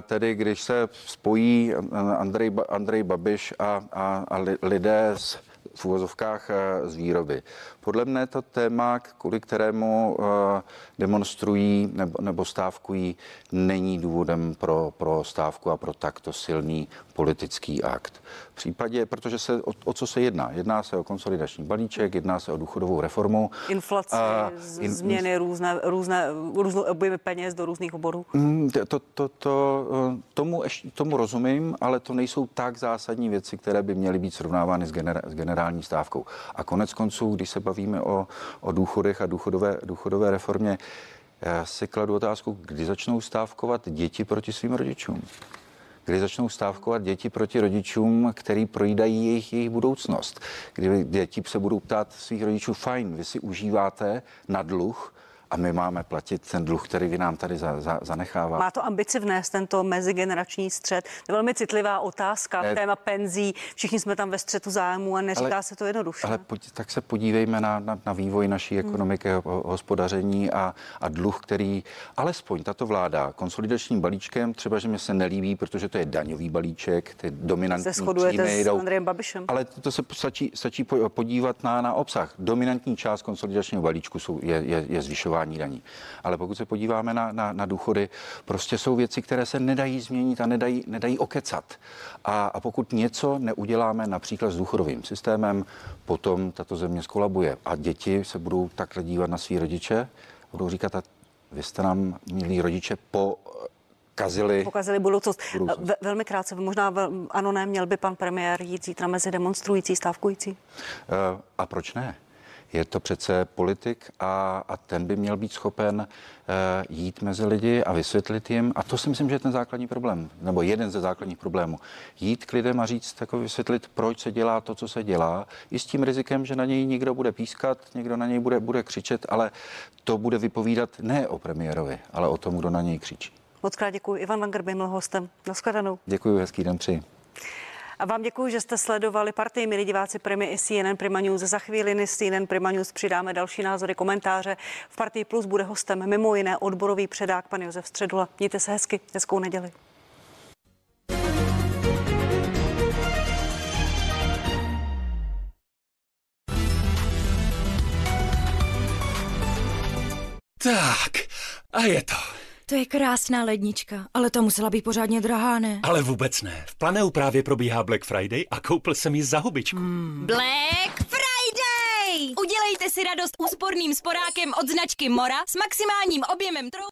Speaker 15: tedy když se spojí Andrej, Andrej Babiš a, a, a lidé z v úvozovkách z výroby. Podle mne to téma, kvůli kterému eh, demonstrují nebo, nebo stávkují, není důvodem pro, pro stávku a pro takto silný politický akt. Případě, protože se o, o co se jedná? Jedná se o konsolidační balíček, jedná se o důchodovou reformu.
Speaker 1: Inflace, a, in, změny, různé, různé, různé objemy peněz do různých oborů.
Speaker 15: Mm, to, to, to, eh, tomu, tomu rozumím, ale to nejsou tak zásadní věci, které by měly být srovnávány s, gener, s generální stávkou. A konec konců, když se bavíme o, o důchodech a důchodové, důchodové reformě, já si kladu otázku, kdy začnou stávkovat děti proti svým rodičům. Kdy začnou stávkovat děti proti rodičům, který projídají jejich, jejich budoucnost. Kdy děti se budou ptát svých rodičů, fajn, vy si užíváte na dluh, a my máme platit ten dluh, který vy nám tady za, za, zanechává.
Speaker 1: Má to ambici vnést tento mezigenerační střed? To je velmi citlivá otázka, ne, téma penzí. Všichni jsme tam ve střetu zájmu a neříká ale, se to jednoduše.
Speaker 15: Ale pojď, tak se podívejme na, na, na vývoj naší hmm. ekonomiky, hmm. hospodaření a, a dluh, který alespoň tato vláda konsolidačním balíčkem, třeba, že mi se nelíbí, protože to je daňový balíček, ty dominantní
Speaker 1: se příjmy jdou. s Andrejem Babišem.
Speaker 15: Ale to se stačí, stačí podívat na, na obsah. Dominantní část konsolidačního balíčku jsou, je, je, je zvyšování zvyšování daní. Ale pokud se podíváme na, na, na důchody, prostě jsou věci, které se nedají změnit a nedají, nedají okecat. A, a pokud něco neuděláme například s důchodovým systémem, potom tato země skolabuje. A děti se budou takhle dívat na svý rodiče, budou říkat, a vy jste nám, milí rodiče, po kazili,
Speaker 1: pokazili budoucnost. budoucnost. Ve, velmi krátce, možná vel, ano, ne, měl by pan premiér jít zítra mezi demonstrující, stávkující?
Speaker 15: Uh, a proč ne? Je to přece politik a, a ten by měl být schopen uh, jít mezi lidi a vysvětlit jim. A to si myslím, že je ten základní problém, nebo jeden ze základních problémů. Jít k lidem a říct, jako vysvětlit, proč se dělá to, co se dělá, i s tím rizikem, že na něj někdo bude pískat, někdo na něj bude, bude křičet, ale to bude vypovídat ne o premiérovi, ale o tom, kdo na něj křičí.
Speaker 1: Moc krát děkuji. Ivan Langer byl hostem. Naschledanou.
Speaker 15: Děkuji, hezký den při.
Speaker 1: A vám děkuji, že jste sledovali partii, milí diváci Primy i CNN Prima News. Za chvíli CNN Prima News přidáme další názory, komentáře. V Partii Plus bude hostem mimo jiné odborový předák pan Josef Středula. Mějte se hezky, hezkou neděli.
Speaker 16: Tak, a je to.
Speaker 17: To je krásná lednička, ale ta musela být pořádně drahá, ne?
Speaker 16: Ale vůbec ne. V Planeu právě probíhá Black Friday a koupil jsem ji za hubičku. Hmm.
Speaker 17: Black Friday! Udělejte si radost úsporným sporákem od značky Mora s maximálním objemem trou...